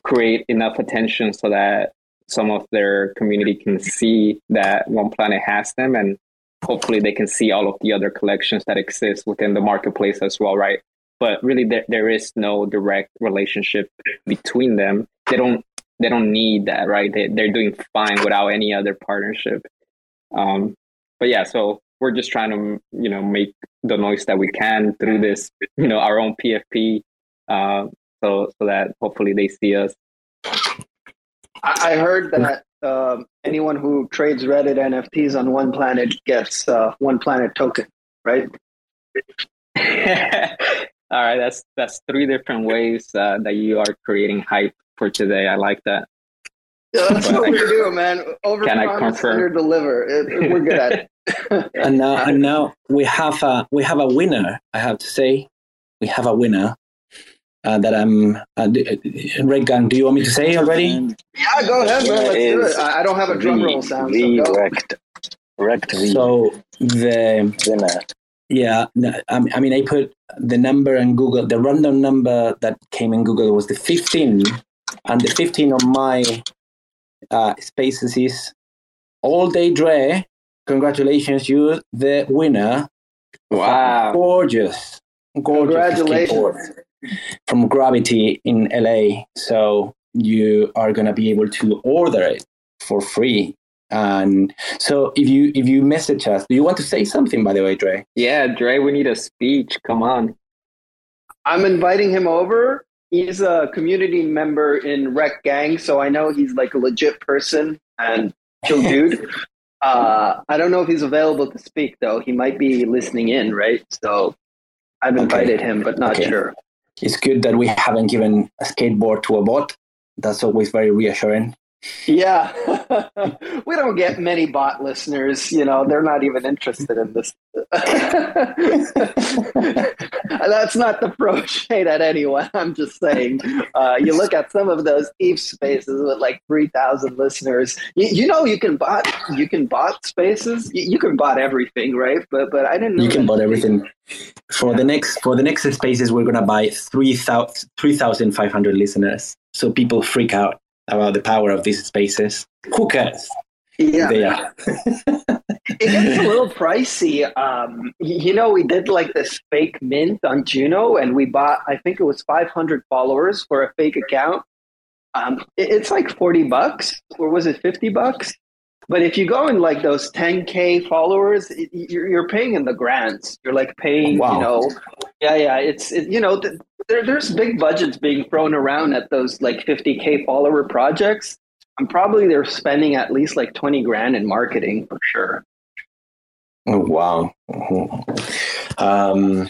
create enough attention so that some of their community can see that OnePlanet has them, and hopefully they can see all of the other collections that exist within the marketplace as well, right? But really, there, there is no direct relationship between them. They don't they don't need that, right? They, they're doing fine without any other partnership. Um, but yeah, so we're just trying to you know make the noise that we can through this you know our own PFP, uh, so so that hopefully they see us. I heard that um, anyone who trades Reddit NFTs on OnePlanet gets uh, OnePlanet token, right? *laughs* All right, that's that's three different ways uh, that you are creating hype for today. I like that. Yeah, that's what we do, man. Over Can I confirm? under deliver. It, it, we're good at it. *laughs* and now, and now we have a we have a winner. I have to say, we have a winner uh, that I'm. Uh, Rekt Gang, do you want me to say already? Yeah, go ahead, man. Let's do it. I, don't have a drum roll sound. The so wrecked, wrecked So the winner. Yeah, I mean, I put the number in Google. The random number that came in Google was the 15, and the 15 on my uh, spaces is All Day Dre. Congratulations, you the winner. Wow, gorgeous, gorgeous. Congratulations from Gravity in LA. So you are going to be able to order it for free. And so if you if you message us, do you want to say something by the way, Dre? Yeah, Dre, we need a speech. Come on. I'm inviting him over. He's a community member in Rekt Gang, so I know he's like a legit person and chill *laughs* dude. uh, I don't know if he's available to speak though. He might be listening in, right? So I've invited okay. him, but not okay. sure it's good that we haven't given a skateboard to a bot. That's always very reassuring. Yeah, *laughs* we don't get many bot listeners. You know, they're not even interested in this. *laughs* That's not the pro shade at anyone. I'm just saying. Uh, you look at some of those ETH spaces with like three thousand listeners. You, you, know, you can bot. You can bot spaces. You, you, can bot everything, right? But but I didn't. you can bot everything. For the next for the next spaces, we're gonna buy 3,500 3, listeners, so people freak out about the power of these spaces. Who cares? Yeah, they are. *laughs* it gets a little pricey. Um, you know, we did like this fake mint on Juno, and we bought. I think it was 500 followers for a fake account. Um, it, it's like 40 bucks, or was it 50 bucks? But if you go in like those 10k followers, it, you're, you're paying in the grants. You're like paying, wow. you know, yeah, yeah. It's it, you know, th- there, there's big budgets being thrown around at those like 50k follower projects. I'm probably they're spending at least like 20 grand in marketing for sure. Oh, wow. Mm-hmm. Um,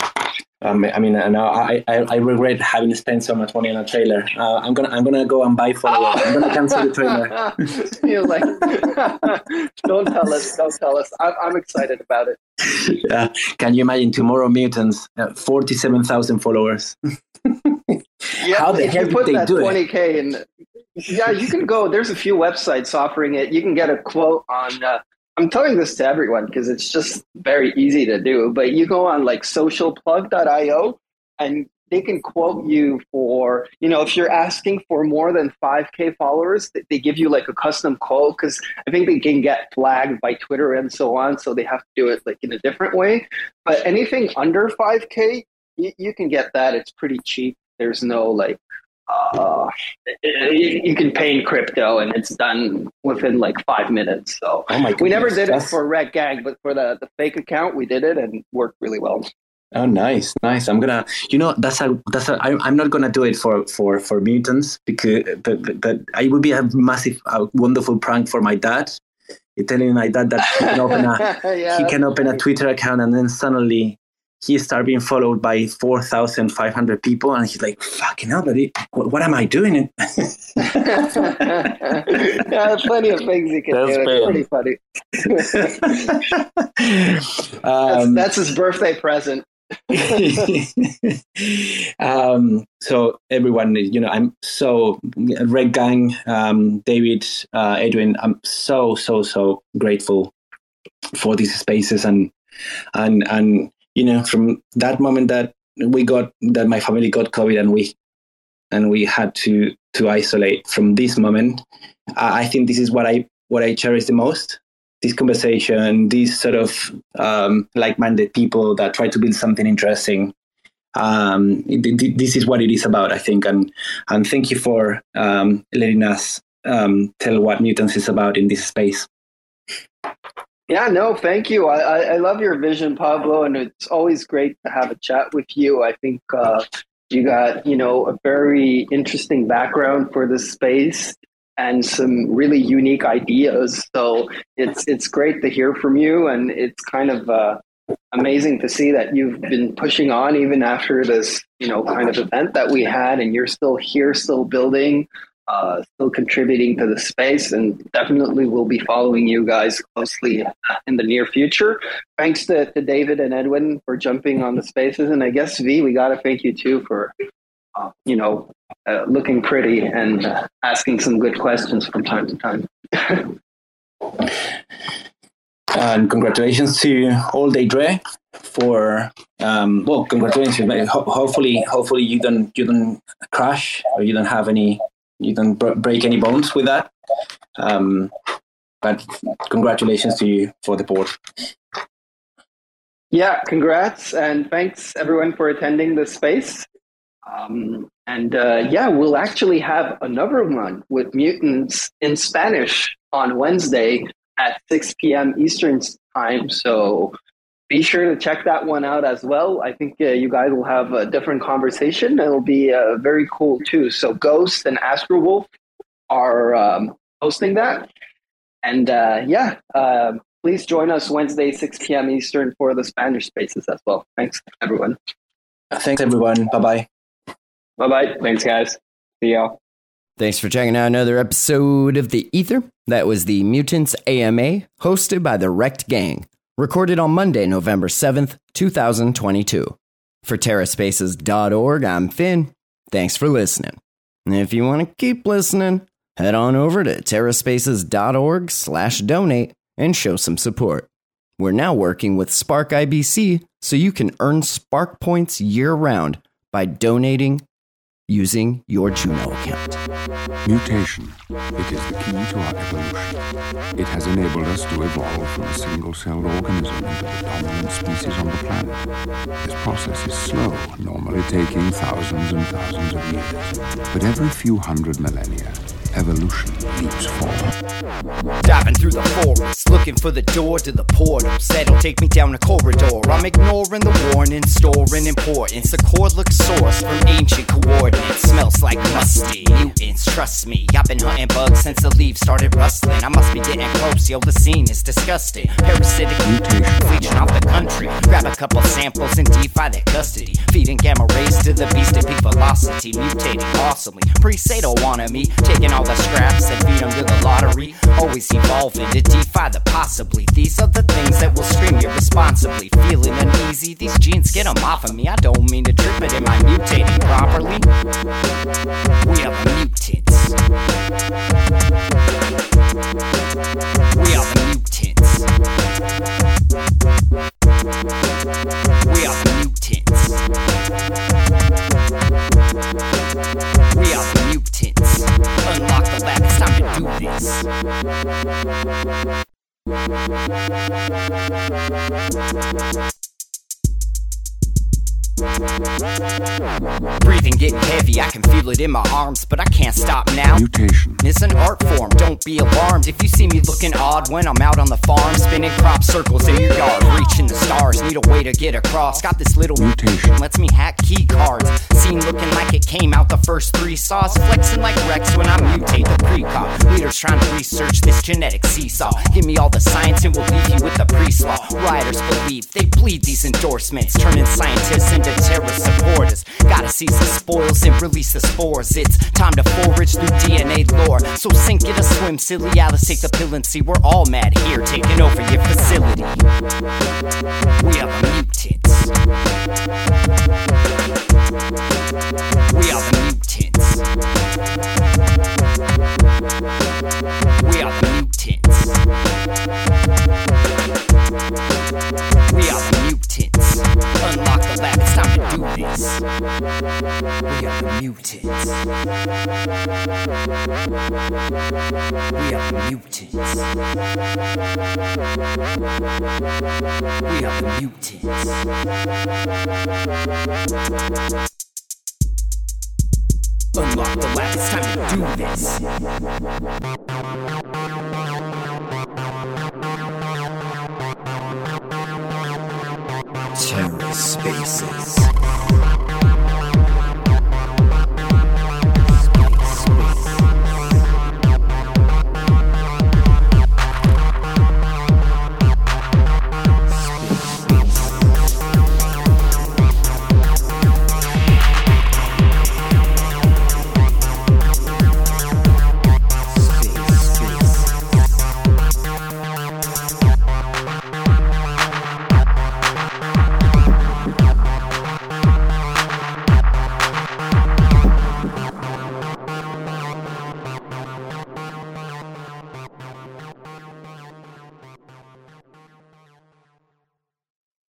um, I mean, now I, I, I regret having spent so much money on a trailer. Uh, I'm gonna I'm gonna go and buy followers. I'm gonna cancel the trailer. *laughs* You're like, *laughs* don't tell us, don't tell us. I'm, I'm excited about it. Yeah. Can you imagine tomorrow mutants? Uh, Forty-seven thousand followers. *laughs* yeah, How the hell did they do 20K it? In, yeah, you can go. There's a few websites offering it. You can get a quote on. Uh, I'm telling this to everyone because it's just very easy to do. But you go on like socialplug.io and they can quote you for, you know, if you're asking for more than 5K followers, they give you like a custom quote because I think they can get flagged by Twitter and so on. So they have to do it like in a different way. But anything under 5K, you, you can get that. It's pretty cheap. There's no like uh, you, you can pay in crypto and it's done within like five minutes. So Oh my we never goodness, did it for Rekt Gang, but for the, the fake account, we did it and worked really well. Oh, nice, nice. I'm gonna, you know, that's a that's a. I, I'm not gonna do it for for for mutants because but, but, but I would be a massive, a wonderful prank for my dad. You're telling my dad that he can open a *laughs* Yeah, he can open a. Twitter account and then suddenly he started being followed by 4,500 people and he's like, fucking hell, buddy, what, what am I doing? *laughs* yeah, plenty of things you can That's do. It's pretty funny. *laughs* That's, um, that's his birthday present. *laughs* um, so everyone, you know, I'm so Rekt Gang, um, David, uh, Edwin, I'm so so so grateful for these spaces and and and you know from that moment that we got that my family got COVID and we and we had to to isolate from this moment. I, I think this is what I what I cherish the most this conversation, these sort of um, like-minded people that try to build something interesting. Um, th- th- this is what it is about, I think, and and thank you for um, letting us um, tell what mutants is about in this space. Yeah, no, thank you. I, I, I love your vision, Pablo, and it's always great to have a chat with you. I think uh, you got, you know, a very interesting background for this space and some really unique ideas. So it's it's great to hear from you, and it's kind of uh, amazing to see that you've been pushing on even after this, you know, kind of event that we had, and you're still here, still building uh, still contributing to the space and definitely will be following you guys closely in the near future. Thanks to, to David and Edwin for jumping on the spaces. And I guess, V, we got to thank you too for, uh, you know, uh, looking pretty and uh, asking some good questions from time to time. *laughs* And congratulations to All Day Dre for um, well, congratulations. Hopefully, hopefully you don't you don't crash or you don't have any you don't br- break any bones with that. Um, but congratulations to you for the board. Yeah, congrats and thanks everyone for attending this space. Um, and uh, yeah, we'll actually have another one with mutants in Spanish on Wednesday at 6 p.m. Eastern time. So be sure to check that one out as well. I think uh, you guys will have a different conversation. It'll be uh, very cool too. So Ghost and Astro Wolf are um, hosting that. And uh, yeah, um, please join us Wednesday, 6 p.m. Eastern for the Spanish spaces as well. Thanks, everyone. Thanks, everyone. Bye bye. Bye bye. Thanks, guys. See y'all. Thanks for checking out another episode of The Ether. That was the MutantZ AMA, hosted by the Rekt Gang, recorded on Monday, November 7th, 2022. For TerraSpaces.org, I'm Finn. Thanks for listening. And if you want to keep listening, head on over to TerraSpaces.org slash donate and show some support. We're now working with Spark IBC, so you can earn Spark points year round by donating using your Juno account. Mutation. It is the key to our evolution. It has enabled us to evolve from a single-celled organism into the dominant species on the planet. This process is slow, normally taking thousands and thousands of years. But every few hundred millennia, evolution leaps forward. Diving through the forest, looking for the door to the portal. That'll take me down a corridor. I'm ignoring the warning, storing importance. The cordless source from ancient coordinates smells like musty. Mutants, trust me. I've been hunting bugs since the leaves started rustling. I must be getting close, yo. The scene is disgusting. Parasitic Mutation. legion off the country. Grab a couple samples and defy their custody. Feeding gamma rays to the beast at peak velocity. Mutating awesomely. Pre-Sato wanted me. Taking all the scraps and feed them to the to defy the possibly. These are the things that will scream irresponsibly. Feeling uneasy. These genes get them off of me. I don't mean to trip, but am I mutating properly? We the this. Breathing getting heavy, I can feel it in my arms, but I can't stop now. Mutation. It's an art form, don't be alarmed. If you see me looking odd when I'm out on the farm, spinning crop circles in your yard, reaching the stars, need a way to get across. Got this little Mutation. lets me hack key cards. Scene looking like it came out the first three saws, flexing like Rex when I mutate the precog. Leaders trying to research this genetic seesaw. Give me all the science and we'll leave you with the pre-slaw. Rioters believe they bleed these endorsements, turning scientists into terrorist supporters. Gotta seize the spoils and release the spores. It's time to forage through DNA lore. So sink it a swim, silly Alice, take the pill and see we're all mad here, taking over your facility. We are the mutants. We are the mutants. We are the mutants. We are the mutants. Unlock the lab, it's time to do this. We are the mutants. We are the mutants. We are the mutants. Unlock the lab, it's time to do this. Spaces.